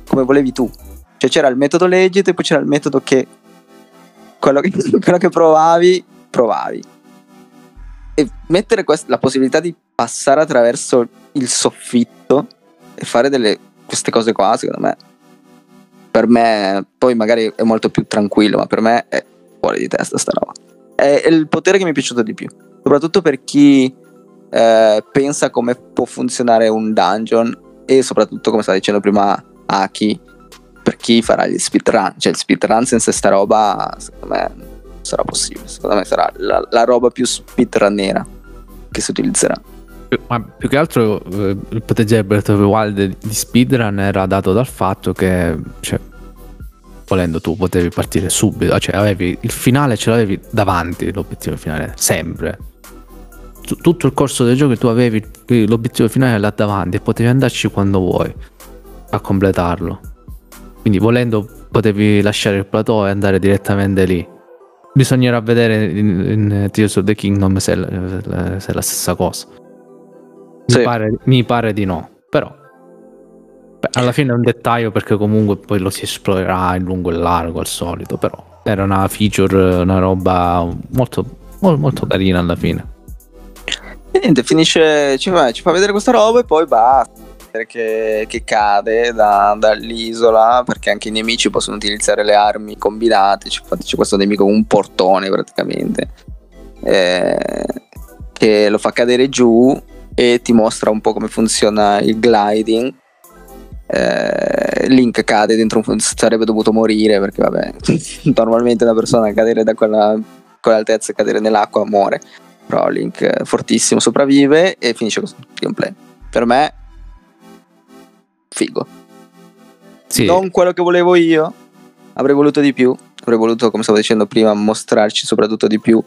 come volevi tu. Cioè c'era il metodo legit e poi c'era il metodo che quello che, quello che provavi, provavi. E mettere quest- la possibilità di passare attraverso il soffitto e fare delle, queste cose qua, secondo me, per me, poi magari è molto più tranquillo, ma per me è fuori di testa sta roba. È, il potere che mi è piaciuto di più, soprattutto per chi eh, pensa come può funzionare un dungeon e soprattutto, come stava dicendo prima Aki, per chi farà gli speedrun. Cioè, il speedrun senza sta roba, secondo me, sarà possibile. Secondo me sarà la, la roba più speedrunnera che si utilizzerà. Ma più che altro eh, il potere di Breath of the Wild di speedrun era dato dal fatto che, cioè, volendo tu potevi partire subito, cioè avevi il finale ce l'avevi davanti, l'obiettivo finale, sempre. tutto il corso del gioco tu avevi l'obiettivo finale là davanti e potevi andarci quando vuoi a completarlo. Quindi volendo potevi lasciare il plateau e andare direttamente lì. Bisognerà vedere in, in Tears of the Kingdom se, se è la stessa cosa. Mi, sì. pare, mi pare di no, però beh, alla fine è un dettaglio perché comunque poi lo si esplorerà in lungo e largo al solito, però era una feature, una roba molto, molto, molto carina alla fine. E niente, finisce, ci fa, ci fa vedere questa roba e poi basta che, che cade da, dall'isola perché anche i nemici possono utilizzare le armi combinate. Infatti c'è questo nemico con un portone praticamente eh, che lo fa cadere giù e ti mostra un po' come funziona il gliding. Eh, Link cade dentro un sarebbe dovuto morire perché vabbè normalmente una persona cadere da quella, quell'altezza e cadere nell'acqua muore però Link fortissimo sopravvive e finisce questo gameplay per me figo. Sì. Non quello che volevo io, avrei voluto di più, avrei voluto, come stavo dicendo prima, mostrarci soprattutto di più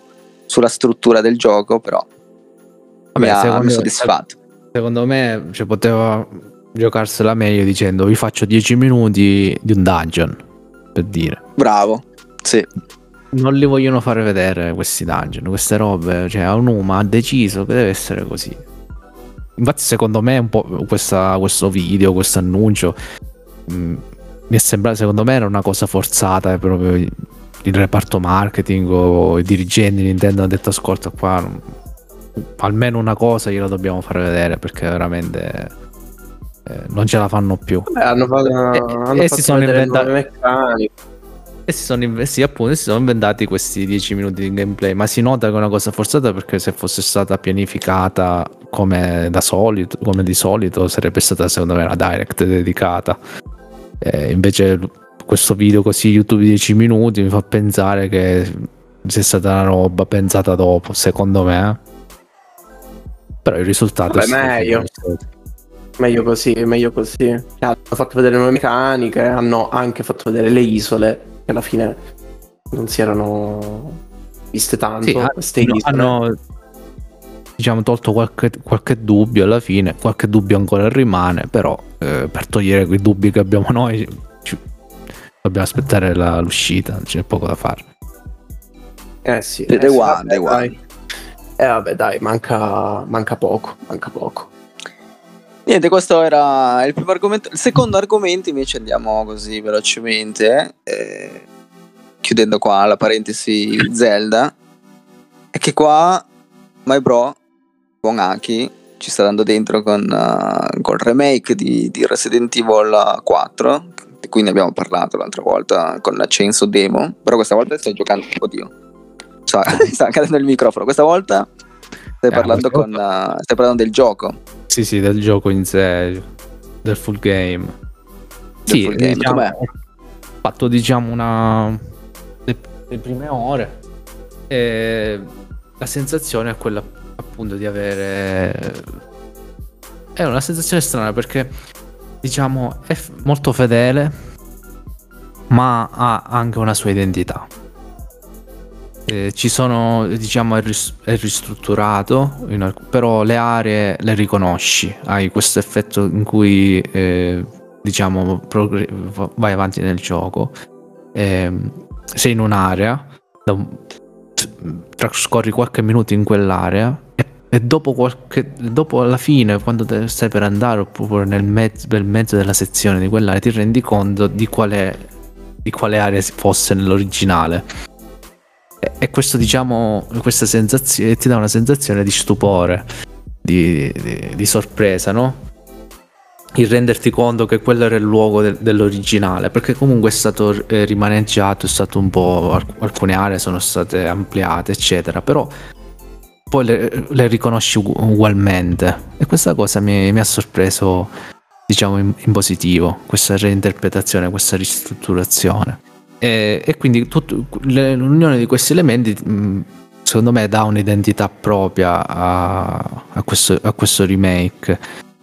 sulla struttura del gioco, però Vabbè, mi ha, mi soddisfatto. Secondo me cioè, poteva giocarsela meglio dicendo vi faccio 10 minuti di un dungeon, per dire. Bravo, sì. Non li vogliono fare vedere questi dungeon, queste robe, cioè Aonuma ha deciso che deve essere così. Infatti, secondo me, un po' questa, questo video, questo annuncio mh, mm, mi è sembrato, secondo me, era una cosa forzata. È proprio il reparto marketing o i dirigenti di Nintendo hanno detto: Ascolta, qua almeno una cosa gliela dobbiamo fare vedere perché veramente eh, non ce la fanno più. Beh, hanno fatto, e, hanno e si sono inventati e si sono, investi, appunto, si sono inventati questi 10 minuti di gameplay. Ma si nota che è una cosa forzata perché se fosse stata pianificata come da solito, come di solito, sarebbe stata secondo me una direct dedicata. E invece questo video così YouTube 10 minuti mi fa pensare che sia stata una roba pensata dopo, secondo me. Però il risultato Vabbè, è meglio. Meglio così, meglio così. Hanno fatto vedere nuove meccaniche, hanno anche fatto vedere le isole che alla fine non si erano viste tanto. Sì, hanno diciamo tolto qualche, qualche, dubbio alla fine, qualche dubbio ancora rimane, però eh, per togliere quei dubbi che abbiamo noi ci, dobbiamo aspettare la, l'uscita, non c'è poco da fare. Eh sì, eh, sì vabbè, dai. Eh vabbè dai, manca, manca poco, manca poco. Niente, questo era il primo argomento. Il secondo argomento invece andiamo così velocemente, eh, chiudendo qua la parentesi Zelda, è che qua My Bro, Buon Aki, ci sta dando dentro con, uh, col remake di, di, Resident Evil 4, di cui ne abbiamo parlato l'altra volta con la Censo Demo, però questa volta stai giocando, oddio, sta, sta cadendo il microfono, questa volta stai, eh, parlando, con, uh, stai parlando del gioco. Sì, sì, del gioco in sé, del full game. Del sì, full game. Diciamo, ho fatto diciamo una... le, le prime ore e la sensazione è quella appunto di avere... È una sensazione strana perché diciamo è f- molto fedele ma ha anche una sua identità. Eh, ci sono, diciamo, è, ris- è ristrutturato, alc- però le aree le riconosci, hai questo effetto in cui, eh, diciamo, progr- vai avanti nel gioco, eh, sei in un'area, trascorri qualche minuto in quell'area e, dopo, qualche, dopo alla fine, quando stai per andare oppure nel mezzo, nel mezzo della sezione di quell'area, ti rendi conto di quale, di quale area fosse nell'originale. E, e questo, diciamo, questa sensazione ti dà una sensazione di stupore, di, di, di sorpresa, no? il renderti conto che quello era il luogo de- dell'originale, perché comunque è stato eh, rimaneggiato, è stato un po'. alcune aree sono state ampliate, eccetera, però poi le, le riconosci ugualmente. E questa cosa mi, mi ha sorpreso, diciamo, in, in, positivo, questa reinterpretazione, questa ristrutturazione. E, e quindi tutto, l'unione di questi elementi. Secondo me dà un'identità propria a, a, questo, a questo remake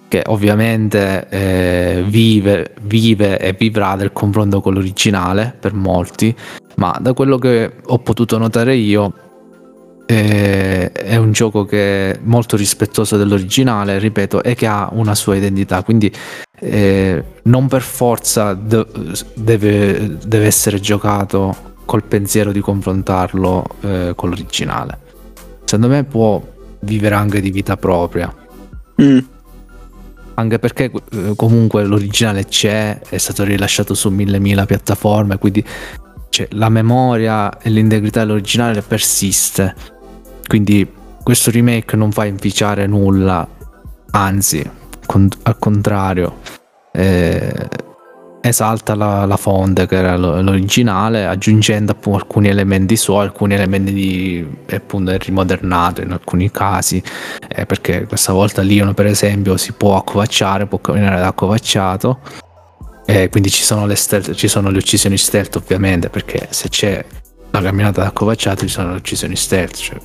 che ovviamente eh, vive, vive e vivrà del confronto con l'originale per molti, ma da quello che ho potuto notare io è un gioco che è molto rispettoso dell'originale, ripeto, e che ha una sua identità, quindi eh, non per forza de- deve, deve, essere giocato col pensiero di confrontarlo eh, con l'originale. Secondo me può vivere anche di vita propria. Mm anche perché eh, comunque l'originale c'è, è stato rilasciato su mille mila piattaforme, quindi cioè, la memoria e l'integrità dell'originale persiste. Quindi questo remake non fa inficiare nulla, anzi, con, al contrario. Eh, esalta la, la, fonte che era l'originale aggiungendo appunto alcuni elementi suoi alcuni elementi di appunto rimodernato in alcuni casi eh, perché questa volta Leon per esempio si può accovacciare può camminare da accovacciato eh, quindi ci sono, le stealth, ci sono le uccisioni stealth ovviamente perché se c'è la camminata da accovacciato ci sono le uccisioni stealth cioè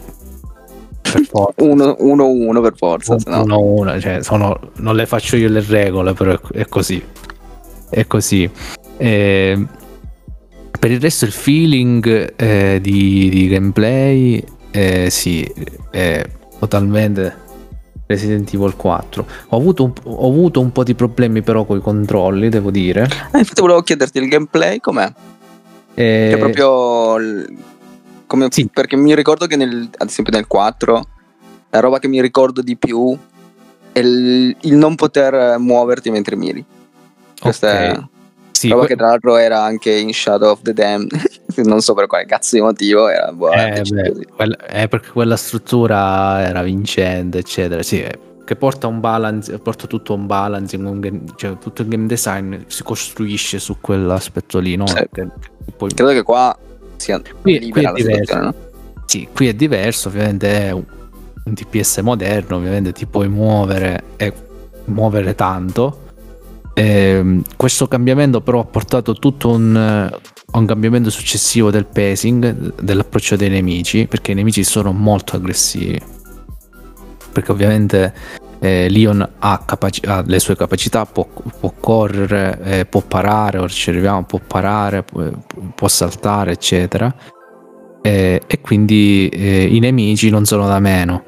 per forza. Uno, uno, uno per forza. Uno, no. uno, cioè sono, non le faccio io le regole, però è così è così. Eh, per il resto il feeling eh, di, di, gameplay eh, sì, è totalmente Resident Evil 4. Ho avuto, un, ho avuto un po' di problemi però con i controlli, devo dire. Ah, infatti volevo chiederti il gameplay com'è? Eh... Che proprio... Come, sì. Perché mi ricordo che nel, ad esempio nel 4 la roba che mi ricordo di più è il, il non poter muoverti mentre miri. Questa okay. è sì, roba que- che tra l'altro era anche in Shadow of the Damned, non so per quale cazzo di motivo, era buona. Eh, quella, eh, perché quella struttura era vincente, eccetera. Sì, eh, che porta un balance, porta tutto un balancing, un game, cioè tutto il game design si costruisce su quell'aspetto lì, no? Sì. Che, poi... Credo che qua sia qui, qui è diverso. No? Sì, qui è diverso, ovviamente è un, un TPS moderno, ovviamente ti puoi muovere e muovere tanto eh, questo cambiamento però ha portato tutto un, un, cambiamento successivo del pacing, dell'approccio dei nemici, perché i nemici sono molto aggressivi. Perché ovviamente eh, Leon ha, capaci- ha, le sue capacità, può, può correre, eh, può parare, ora ci arriviamo, può parare, può, può saltare, eccetera. Eh, e quindi eh, i nemici non sono da meno.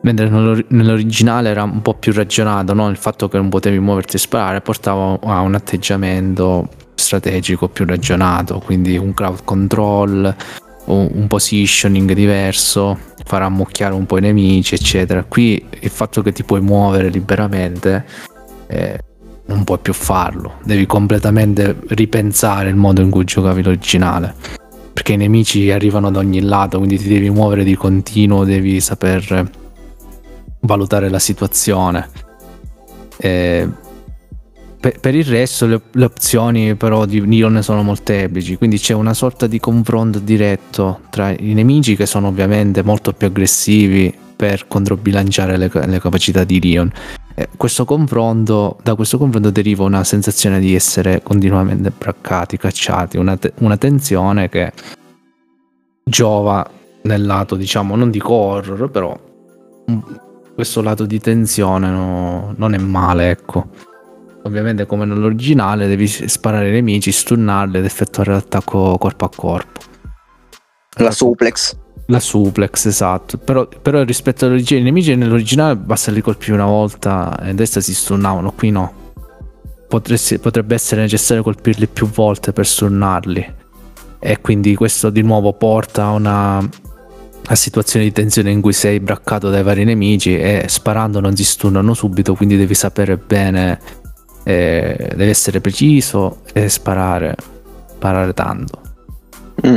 Mentre nell'originale era un po' più ragionato, no? il fatto che non potevi muoverti e sparare portava a un atteggiamento strategico più ragionato, quindi un crowd control, un positioning diverso, far ammucchiare un po' i nemici, eccetera. Qui il fatto che ti puoi muovere liberamente eh, non puoi più farlo, devi completamente ripensare il modo in cui giocavi l'originale. Perché i nemici arrivano da ogni lato, quindi ti devi muovere di continuo, devi saper valutare la situazione. Eh, per, per, il resto le, le, opzioni però di Neon sono molteplici, quindi c'è una sorta di confronto diretto tra i nemici che sono ovviamente molto più aggressivi per controbilanciare le, le capacità di. Eh, questo confronto, da questo confronto deriva una sensazione di essere continuamente braccati, cacciati, una, te, una tensione che giova nel lato, diciamo, non dico horror, però questo lato di tensione no, non è male, ecco. Ovviamente come nell'originale devi sparare ai nemici, stunnarli ed effettuare l'attacco corpo a corpo. La suplex. La suplex, esatto. Però, però rispetto all'originale, i nemici nell'originale basta li colpire una volta e a destra si stunnavano, qui no. Potresti, potrebbe essere necessario colpirli più volte per stunnarli. E quindi questo di nuovo porta a una a situazioni di tensione in cui sei braccato dai vari nemici e sparando non si stunnano subito, quindi devi sapere bene, eh, devi essere preciso e sparare, sparare tanto. Mm.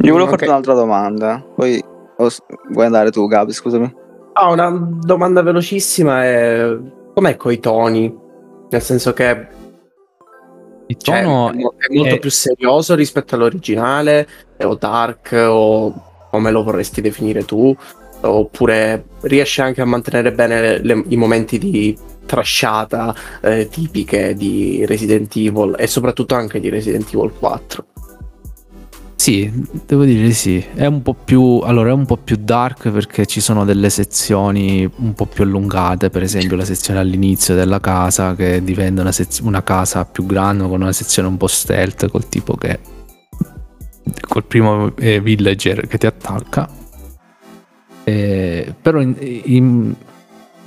Io volevo farti un'altra domanda, poi oh, vuoi andare tu Gabi, scusami. Ah, una domanda velocissima è com'è coi toni? Nel senso che il tono cioè, è, molto è... più serioso rispetto all'originale, o dark, o come lo vorresti definire tu, oppure riesce anche a mantenere bene le, i momenti di trasciata eh, tipiche di Resident Evil e soprattutto anche di Resident Evil 4. Sì, devo dire sì. È un po' più. Allora, è un po' più dark perché ci sono delle sezioni un po' più allungate. Per esempio, la sezione all'inizio della casa che diventa una, sez- una casa più grande con una sezione un po' stealth col tipo che. Col primo eh, villager che ti attacca. Eh, però in, in,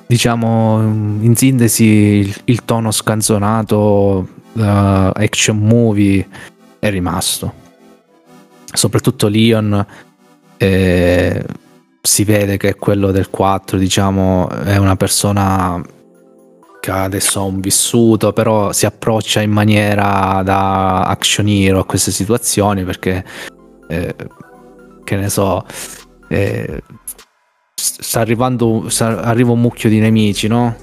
diciamo in sintesi il, il tono scanzonato uh, action movie è rimasto soprattutto Leon eh, si vede che è quello del 4 diciamo è una persona adesso ha un vissuto però si approccia in maniera da action hero a queste situazioni perché eh, che ne so eh, sta arrivando sta, arriva un mucchio di nemici no?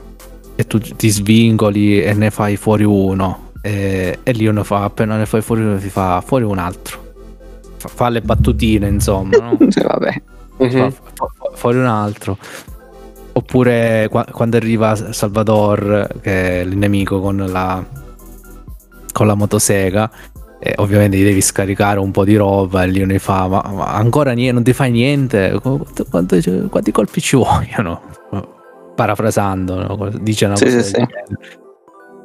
e tu ti svingoli e ne fai fuori uno e, e Leon fa appena ne fai fuori uno ti fa fuori un altro fa, le battutine, insomma. No? vabbè. Uh-huh. Fa, fa, fuori un altro. Oppure qua, quando arriva Salvador, che è il nemico con la, con la motosega, e ovviamente gli devi scaricare un po' di roba e lì ne fa ma, ma ancora niente, non ti fai niente quanti, quanti colpi ci vogliono parafrasando no? dice una sì, cosa sì, sì.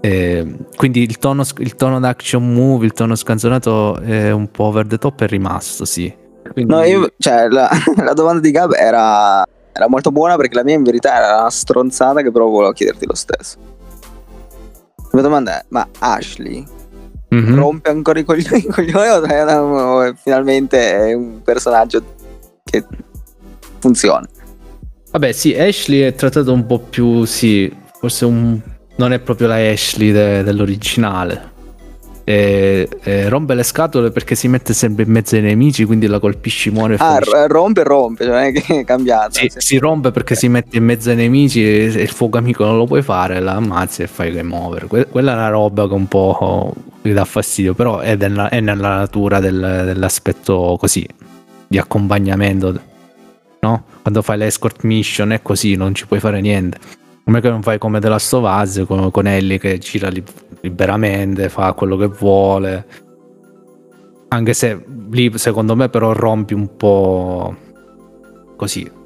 Eh, quindi il tono, il tono d'action movie, il tono scanzonato è un po' over the top è rimasto, sì. Quindi... No, io, cioè, la, la, domanda di Gab era, era, molto buona perché la mia in verità era una stronzata che però volevo chiederti lo stesso. La mia domanda è, ma Ashley mm-hmm. rompe ancora i coglioni, coglioni o, o finalmente è un personaggio che funziona? Vabbè sì, Ashley è trattato un po' più, sì, forse un non è proprio la Ashley de- dell'originale. E, e rompe le scatole perché si mette sempre in mezzo ai nemici, quindi la colpisci, muore. Ah, r- rompe, rompe, cioè non è che è cambiata. Sì, si rompe perché si mette in mezzo ai nemici e, e il fuoco amico non lo puoi fare, la ammazzi e fai game over. Que- quella è una roba che un po' mi dà fastidio, però è, della, è nella natura del, dell'aspetto così di accompagnamento. No? Quando fai l'escort mission è così, non ci puoi fare niente. Come che non fai come The of Us con, con Ellie che gira li- liberamente, fa quello che vuole. Anche se lì secondo me però rompi un po' così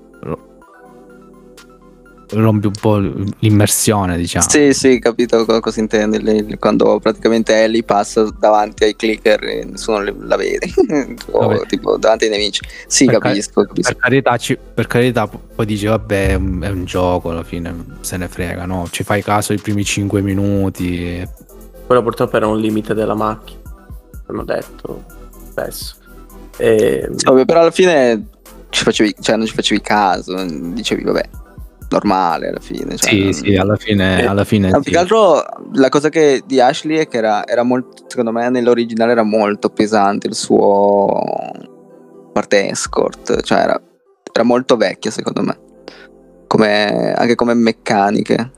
rompi un po' l'immersione, diciamo. Sì, sì, capito cosa intendi. Quando praticamente Ellie passa davanti ai clicker e nessuno la vede, o tipo davanti ai nemici. Sì, per capisco, ca- capisco. Per, carità, ci, per carità, poi dici, vabbè, è un, è un, gioco, alla fine se ne frega, no? Ci fai caso i primi 5 minuti. Quello purtroppo era un limite della macchina, hanno detto spesso. E... Sì, però alla fine ci facevi, cioè non ci facevi caso, dicevi, vabbè normale alla fine. Cioè, sì, non... sì, alla fine. Eh, alla fine no, sì. Più che altro la cosa che di Ashley è che era, era molto, secondo me nell'originale era molto pesante il suo parte escort, cioè era, era molto vecchia secondo me, come, anche come meccaniche.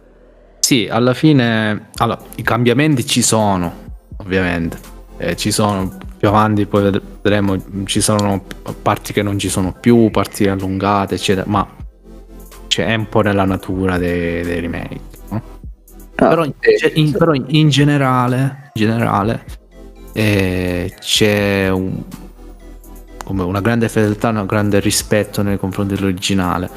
Sì, alla fine allora, i cambiamenti ci sono, ovviamente. Eh, ci sono più avanti, poi vedremo, ci sono parti che non ci sono più, parti allungate, eccetera, ma cioè, è un po' nella natura dei, dei remake. No? Ah, però, in, in, però, in, generale, in generale eh, c'è un, una grande fedeltà, un grande rispetto nei confronti dell'originale.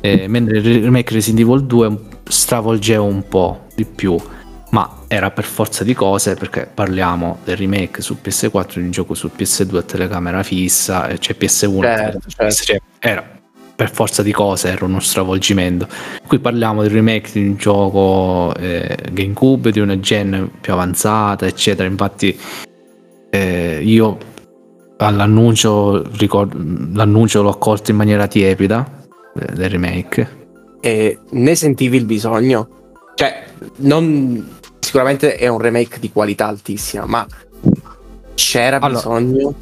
Eh, mentre il remake Resident Evil 2 stravolgeva un po' di più, ma era per forza di cose perché parliamo del remake su PS4 di un gioco su PS2 a telecamera fissa, cioè PS1, certo, certo. Cioè, era per forza di cose era uno stravolgimento. Qui parliamo del remake di un gioco eh, GameCube di una gen più avanzata, eccetera. Infatti, eh, io all'annuncio, ricordo, l'annuncio l'ho accolto in maniera tiepida eh, del remake. E ne sentivi il bisogno? Cioè, non, sicuramente è un remake di qualità altissima, ma c'era allora, bisogno?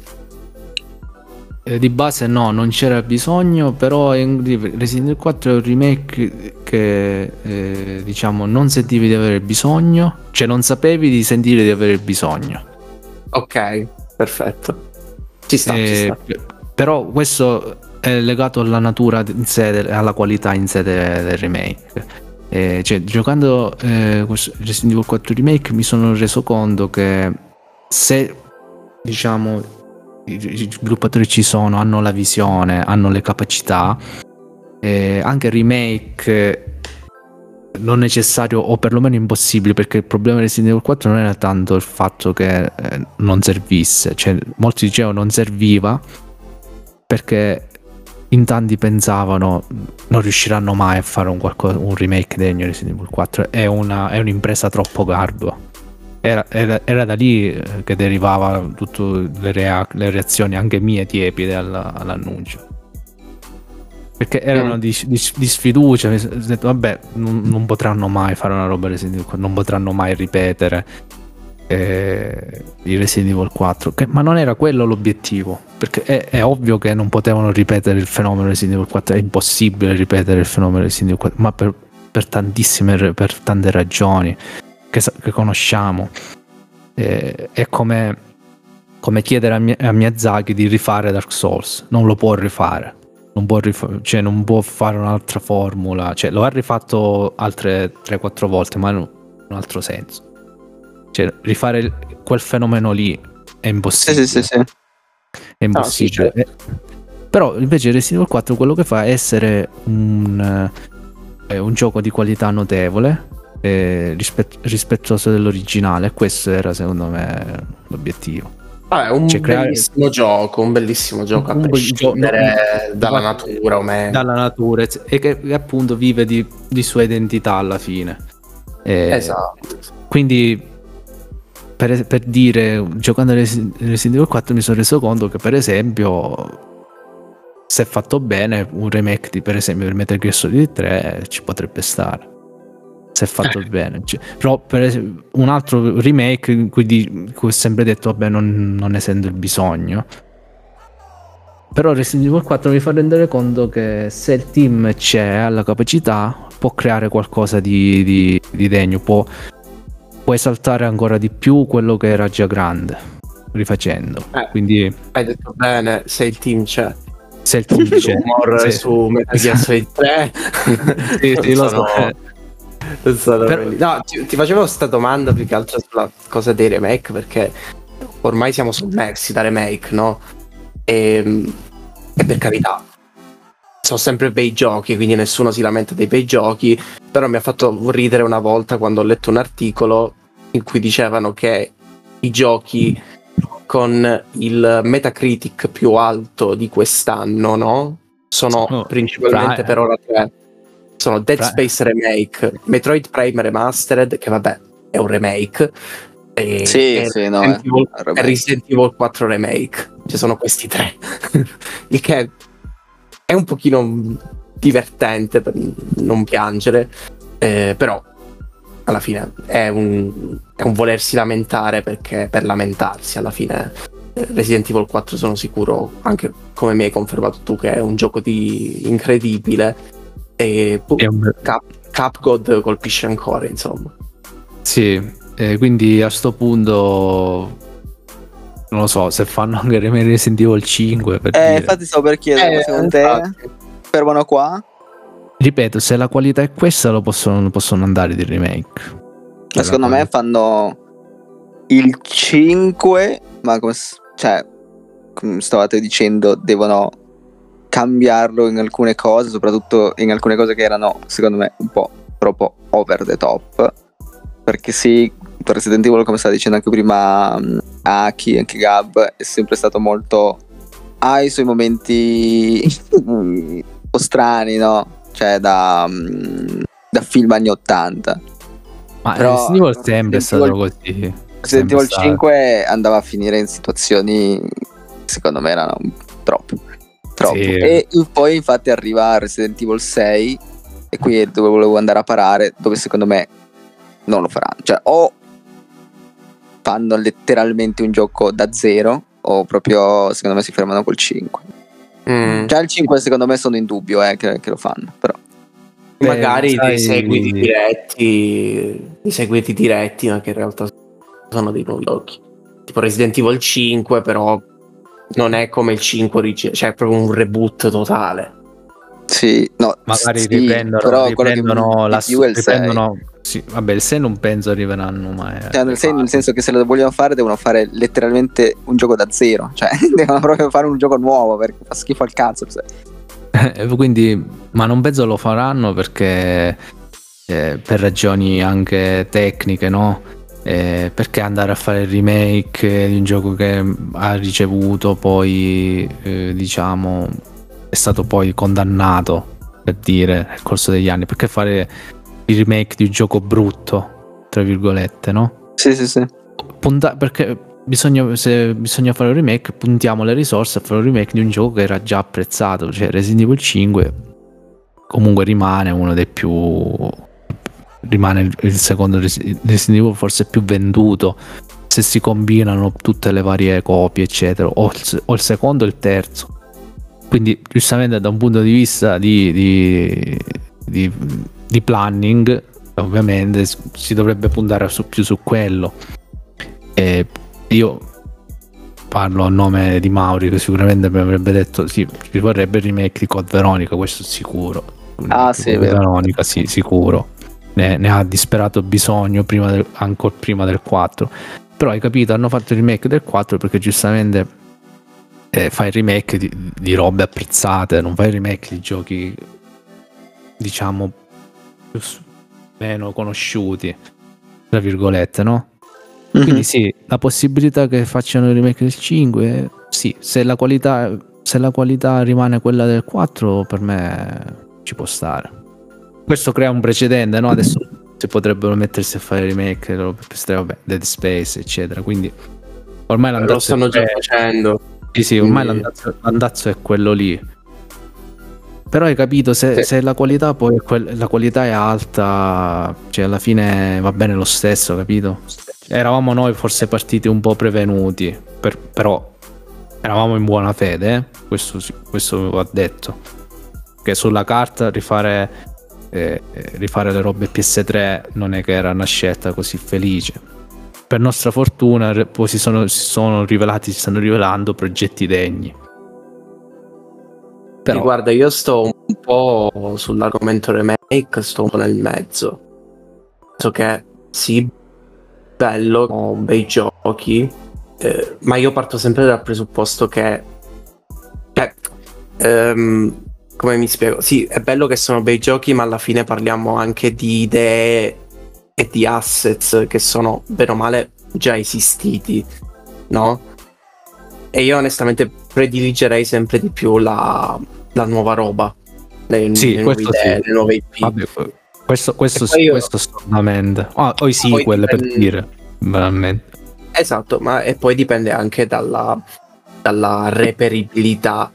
Eh, di base no, non c'era bisogno, però in Resident Evil 4 è un remake che eh, diciamo non sentivi di avere bisogno, cioè non sapevi di sentire di avere bisogno. Ok, perfetto. Ci sta, eh, ci sta. Però questo è legato alla natura in sé, alla qualità in sé del, del remake. Eh, cioè, giocando eh, Resident Evil 4 Remake mi sono reso conto che se diciamo i sviluppatori ci sono, hanno la visione, hanno le capacità. Eh, anche il remake non necessario o perlomeno impossibile perché il problema di Resident Evil 4 non era tanto il fatto che eh, non servisse, cioè molti dicevano non serviva perché in tanti pensavano non riusciranno mai a fare un, qualcosa, un remake degno di Resident Evil 4, è, una, è un'impresa troppo gardua era, era, era, da lì eh, che derivava tutte le, rea- le reazioni anche mie tiepide alla, all'annuncio. Perché erano mm. di, di, di, sfiducia. Mi sono detto, vabbè, non, non, potranno mai fare una roba Resident Evil 4, non potranno mai ripetere eh, il Resident Evil 4. Che, ma non era quello l'obiettivo. Perché è, è, ovvio che non potevano ripetere il fenomeno Resident Evil 4. È impossibile ripetere il fenomeno Resident Evil 4, ma per, per tantissime, per tante ragioni che, che conosciamo. Eh, è come, come chiedere a, a Miyazaki di rifare Dark Souls, non lo può rifare. Non può, rif- cioè non può fare un'altra formula, cioè, lo ha rifatto altre 3-4 volte, ma in un altro senso. Cioè, rifare quel fenomeno lì è impossibile. Sì, sì, sì, È impossibile. No, certo. Però invece Resident Evil 4 quello che fa è essere un, eh, un gioco di qualità notevole, eh, rispett- rispettoso dell'originale. Questo era secondo me l'obiettivo. Vabbè, un cioè, bellissimo creare... gioco, un bellissimo gioco a prescindere gioco, dalla natura o meno. Dalla natura e che appunto vive di, di sua identità alla fine. Eh, esatto. Quindi per, per, dire, giocando Resident Evil 4 mi sono reso conto che per esempio se fatto bene un remake di per esempio per Metal Gear Solid 3 ci potrebbe stare se fatto eh. bene. Cioè, però per esempio, un altro remake in cui, di, cui ho sempre detto vabbè non, non ne sento il bisogno. Però Resident Evil 4 mi fa rendere conto che se il team c'è, ha la capacità, può creare qualcosa di, di, di degno, può, può, esaltare ancora di più quello che era già grande, rifacendo. Eh, Quindi, hai detto bene, se il team c'è. Se il team c'è. Humor sì. su Metal Gear Solid 3. sì, sì, lo so. Per... No, ti, ti, facevo questa domanda più che altro sulla cosa dei remake perché ormai siamo sommersi da remake, no? E, ehm, e per carità, sono sempre bei giochi, quindi nessuno si lamenta dei bei giochi, però mi ha fatto ridere una volta quando ho letto un articolo in cui dicevano che i giochi con il Metacritic più alto di quest'anno, no? Sono oh, principalmente dai. per ora tre sono Dead Space Remake, Metroid Prime Remastered, che vabbè è un remake, e, sì, e, sì, no, Resident, Evil, e Resident Evil 4 Remake. Ci sono questi tre. Il che è un pochino divertente per non piangere, eh, però alla fine è un, è un, volersi lamentare perché per lamentarsi alla fine Resident Evil 4 sono sicuro, anche come mi hai confermato tu, che è un gioco di incredibile e un... Cap, Capcod colpisce ancora, insomma. Sì, eh, quindi a sto punto non lo so se fanno anche remake Resident Evil 5 per eh, dire. infatti stavo per chiedere eh, secondo te? fermano qua? Ripeto se la qualità è questa lo possono, possono andare di remake. Ma secondo me fanno il 5 ma come cioè come stavate dicendo devono cambiarlo in alcune cose, soprattutto in alcune cose che erano, secondo me, un po' troppo over the top. Perché sì, Resident Evil, come stava dicendo anche prima mm, Aki, anche Gab, è sempre stato molto... ha i suoi momenti un po' strani, no? Cioè da, mm, da film anni 80. Ma Però, Resident Evil sempre è stato così. Resident Evil 5 andava a finire in situazioni secondo me erano troppo. Troppo. Sì. E poi infatti arriva Resident Evil 6 e qui è dove volevo andare a parare, dove secondo me non lo faranno. Cioè o fanno letteralmente un gioco da zero o proprio secondo me si fermano col 5. Mm. Già il 5 secondo me sono in dubbio eh, che, che lo fanno, però. Beh, Magari sai- dei seguiti diretti, dei seguiti diretti, ma che in realtà sono dei nuovi giochi. Tipo Resident Evil 5, però non è come il 5 originale, cioè è proprio un reboot totale. Sì, no, Magari sì, riprendono, però riprendono la più 6. riprendono, sì, vabbè, il 6 non penso arriveranno mai. eh. Cioè, nel, sen- nel senso che se lo vogliono fare devono fare letteralmente un gioco da zero, cioè devono proprio fare un gioco nuovo perché fa schifo al cazzo. cioè. Eh, Quindi, ma non penso lo faranno perché eh, per ragioni anche tecniche, no? Eh, perché andare a fare il remake di un gioco che ha ricevuto poi, eh, diciamo, è stato poi condannato per dire nel corso degli anni? Perché fare il remake di un gioco brutto, tra virgolette, no? Sì, sì, sì. punta- perché bisogna, se bisogna fare un remake, puntiamo le risorse a fare un remake di un gioco che era già apprezzato. Cioè, Resident Evil 5 comunque rimane uno dei più. Rimane il, il secondo Resi- Resident Evil forse più venduto. Se si combinano tutte le varie copie, eccetera, o il, o il secondo o il terzo. Quindi, giustamente, da un punto di vista di, di, di- di planning, ovviamente si dovrebbe puntare su- più su quello. E io parlo a nome di Mauri che sicuramente mi avrebbe detto sì, ci vorrebbe il remake di Code Veronica, questo sicuro. Ah, sì. Veronica, sì, sicuro. Ne, ne ha disperato bisogno prima del, ancora prima del 4. Però hai capito, hanno fatto il remake del 4 perché giustamente eh, fai il remake di, di robe apprezzate, non fai il remake di giochi diciamo più meno conosciuti, tra virgolette, no? Mhm. Quindi sì, la possibilità che facciano il remake del 5, sì, se la qualità, se la qualità rimane quella del 4, per me ci può stare. Questo crea un precedente, no? Adesso si potrebbero mettersi a fare remake, vabbè, Dead Space, eccetera. Quindi ormai Lo l'andazzo stanno è, già facendo. sì, sì, ormai quindi- l'andazzo, l'andazzo è quello lì. Però hai capito, se, Sì. se la qualità poi quel- la qualità è alta, cioè alla fine va bene lo stesso, capito? Eravamo noi forse partiti un po' prevenuti, per- però eravamo in buona fede, eh? questo, questo va detto. Che sulla carta rifare, eh, eh, rifare le robe PS3 non è che era una scelta così felice. Per nostra fortuna poi si sono, si sono rivelati, si stanno rivelando progetti degni. Sì, guarda, io sto un po' sull'argomento remake, sto un po' nel mezzo. So che sì, bello, sono bei giochi, eh, ma io parto sempre dal presupposto che, cioè, ehm, come mi spiego? Sì, è bello che sono bei giochi, ma alla fine parliamo anche di idee e di assets che sono, bene o male, già esistiti, no? E io onestamente prediligerei sempre di più la, la nuova roba, le, Sì, le nuove idee, sì. le nuove IP. Vabbè, questo, questo, poi sì, io- questo assolutamente. Ah, o i sequel per dipende- dire, veramente. Esatto, ma e poi dipende anche dalla, dalla reperibilità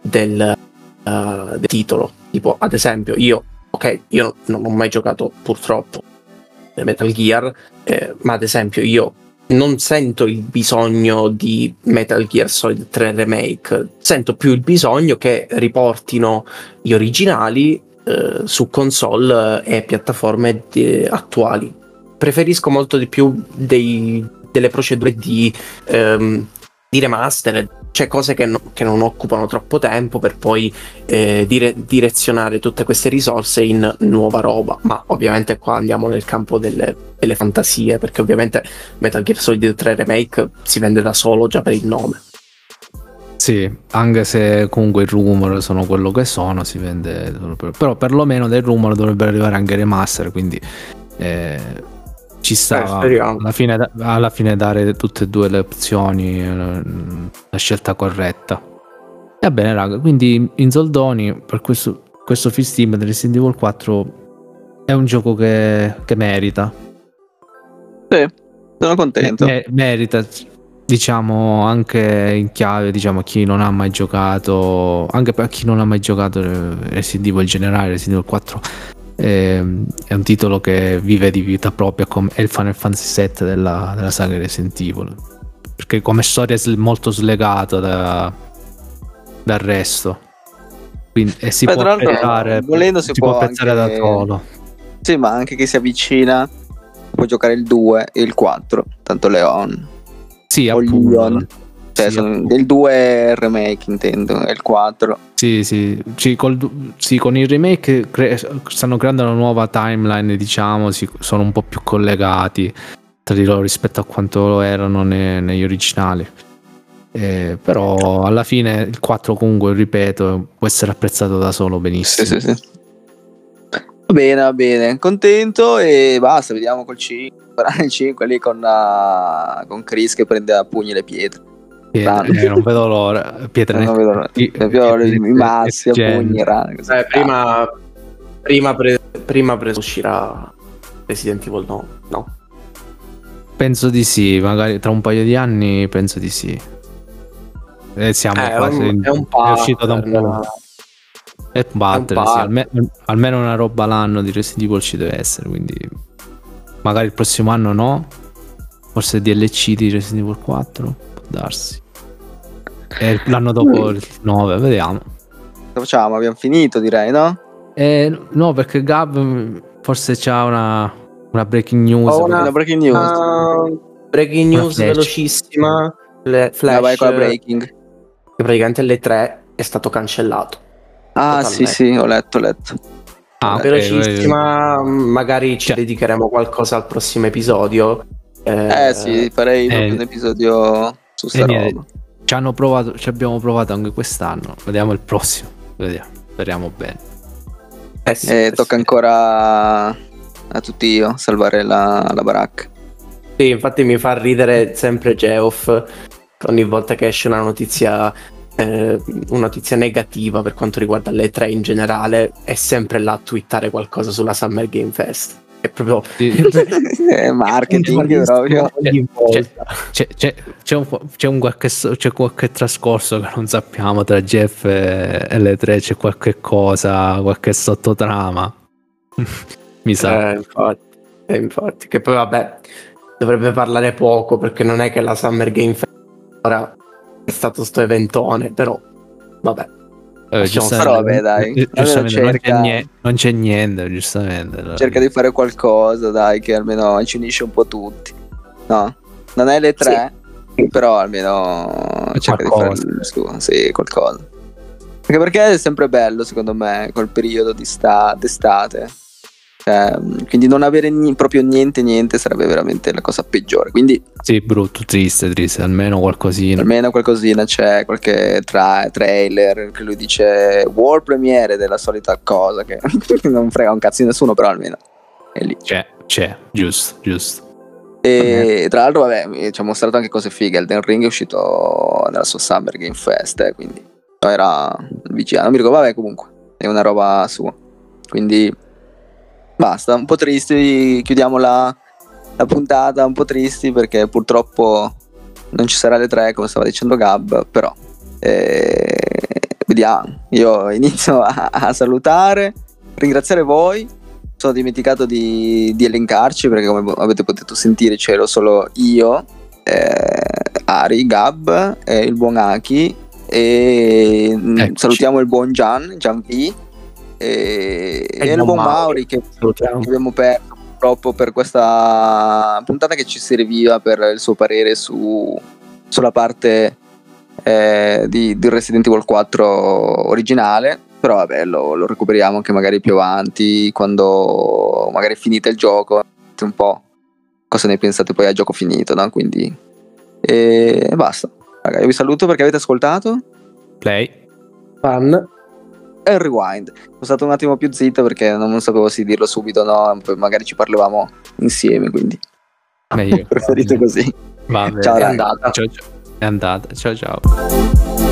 del, eh, del titolo. Tipo, ad esempio, io, ok, io non ho mai giocato purtroppo Metal Gear, eh, ma ad esempio io non sento il bisogno di Metal Gear Solid 3 Remake, sento più il bisogno che riportino gli originali eh, su console e piattaforme di- attuali. Preferisco molto di più dei- delle procedure di, ehm, di remaster, cioè cose che, no- che non occupano troppo tempo per poi eh, dire- direzionare tutte queste risorse in nuova roba. Ma ovviamente qua andiamo nel campo delle, delle fantasie, perché ovviamente Metal Gear Solid 3 Remake si vende da solo già per il nome. Sì, anche se comunque i rumor sono quello che sono, si vende. Però perlomeno dai rumor dovrebbero arrivare anche i remaster, quindi eh, ci sta Eh, alla, fine, alla fine dare tutte e due le opzioni, la scelta corretta. Va bene, raga, quindi in soldoni per questo, questo Steam del Resident Evil 4 è un gioco che, che merita. Sì, sono contento. Me- merita. diciamo anche in chiave diciamo chi non ha mai giocato anche per chi non ha mai giocato Resident Evil in generale Resident Evil 4 eh, è un titolo che vive di vita propria come è il Final Fantasy VII della, della saga Resident Evil perché come storia è molto slegata da, dal resto Quindi, e si Beh, può apprezzare, volendo si, si può apprezzare anche... da solo sì ma anche chi si avvicina può giocare il 2 e il 4 tanto Leon sì, appunto. Leon. Cioè, sì, il 2 è il remake, intendo, è il 4. Sì, sì, sì, col, sì con il remake cre- stanno creando una nuova timeline, diciamo, si, sono un po' più collegati tra di loro rispetto a quanto lo erano ne, negli originali. Eh, però alla fine il 4 comunque, ripeto, può essere apprezzato da solo benissimo. Sì, sì, sì. Va bene, va bene, contento e basta, vediamo col 5 il 5 lì con, uh, con Chris che prende a pugni le pietre. Pietre, eh, non vedo l'ora. Pietre, non vedo l'ora. I, i, i massi a pugni. Eh, prima, prima, pre, prima preso uscirà Resident Evil no, no. Penso di sì, magari tra un paio di anni penso di sì. Eh, siamo eh, quasi un, è, un è uscito da un po'. E battere, sì, almeno, almeno una roba l'anno di Resident Evil ci deve essere, quindi magari il prossimo anno no. Forse DLC di Resident Evil 4, può darsi. E l'anno dopo il 9, vediamo. Cosa facciamo? Abbiamo finito, direi, no? Eh, no, perché Gab forse c'ha una, una breaking news. Oh, una, una, breaking news. Uh, breaking news velocissima. Le flash. vai con la breaking. Che praticamente alle 3 è stato cancellato. Ah, totalmente. sì, sì, ho letto, ho letto. Ah, velocissima, okay. magari ci cioè. dedicheremo qualcosa al prossimo episodio. Eh, eh sì, farei eh, un episodio su sta eh, roba. Ci hanno provato, ci abbiamo provato anche quest'anno. Vediamo il prossimo. Vediamo, speriamo bene. Eh sì, eh, tocca sì. ancora a tutti io salvare la, la baracca. Sì, infatti mi fa ridere sempre Geoff ogni volta che esce una notizia eh, una notizia negativa per quanto riguarda le tre in generale è sempre là a twittare qualcosa sulla Summer Game Fest. È proprio è marketing proprio. C'è, c'è, c'è, c'è, un, c'è, un qualche, c'è qualche trascorso che non sappiamo tra Jeff e le tre, c'è qualche cosa, qualche sottotrama. Mi sa. Eh, infatti, eh, infatti, che poi vabbè, dovrebbe parlare poco perché non è che la Summer Game Fest ora è stato sto eventone, però vabbè. Eh, però vabbè dai, giustamente non, c'è niente, non, c'è niente, giustamente. Dai. Cerca di fare qualcosa, dai, che almeno ci unisce un po' tutti. No, non è le tre, sì. però almeno cerca qualcosa. di fare suo, sì, qualcosa. Anche perché è sempre bello, secondo me, quel periodo di sta- d'estate cioè, quindi non avere ni- proprio niente, niente sarebbe veramente la cosa peggiore. Quindi, sì, brutto, triste, triste, almeno qualcosina. Almeno qualcosina c'è, qualche tra- trailer che lui dice World Premiere della solita cosa che non frega un cazzo di nessuno, però almeno è lì. C'è, c'è, giusto, giusto. E tra l'altro, vabbè, ci ha mostrato anche cose fighe. Elden Ring è uscito nella sua Summer Game Fest, eh, quindi era vicino. Non mi ricordo, vabbè, comunque è una roba sua. Quindi basta, un po' tristi, chiudiamo la, la puntata un po' tristi perché purtroppo non ci sarà le tre come stava dicendo Gab, però eh, vediamo, io inizio a, a, salutare, ringraziare voi, sono dimenticato di, di, elencarci perché come avete potuto sentire c'ero solo io, eh, Ari, Gab, eh, il buon Aki e Eccoci. salutiamo il buon Gian, Gian V e, e il buon Mauri che, che abbiamo perso purtroppo per questa puntata che ci serviva per il suo parere su, sulla parte eh, di, di, Resident Evil 4 originale. Però vabbè lo, lo, recuperiamo anche magari più avanti quando magari finite il gioco un po' cosa ne pensate poi al gioco finito no? quindi e basta. Raga, io vi saluto perché avete ascoltato. Play. Fan e rewind. Sono stato un attimo più zitto perché non sapevo se dirlo subito o no, poi magari ci parlavamo insieme, quindi Meglio. preferito così. Va bene. Ciao, è andata. Ciao, ciao. È andata. Ciao ciao.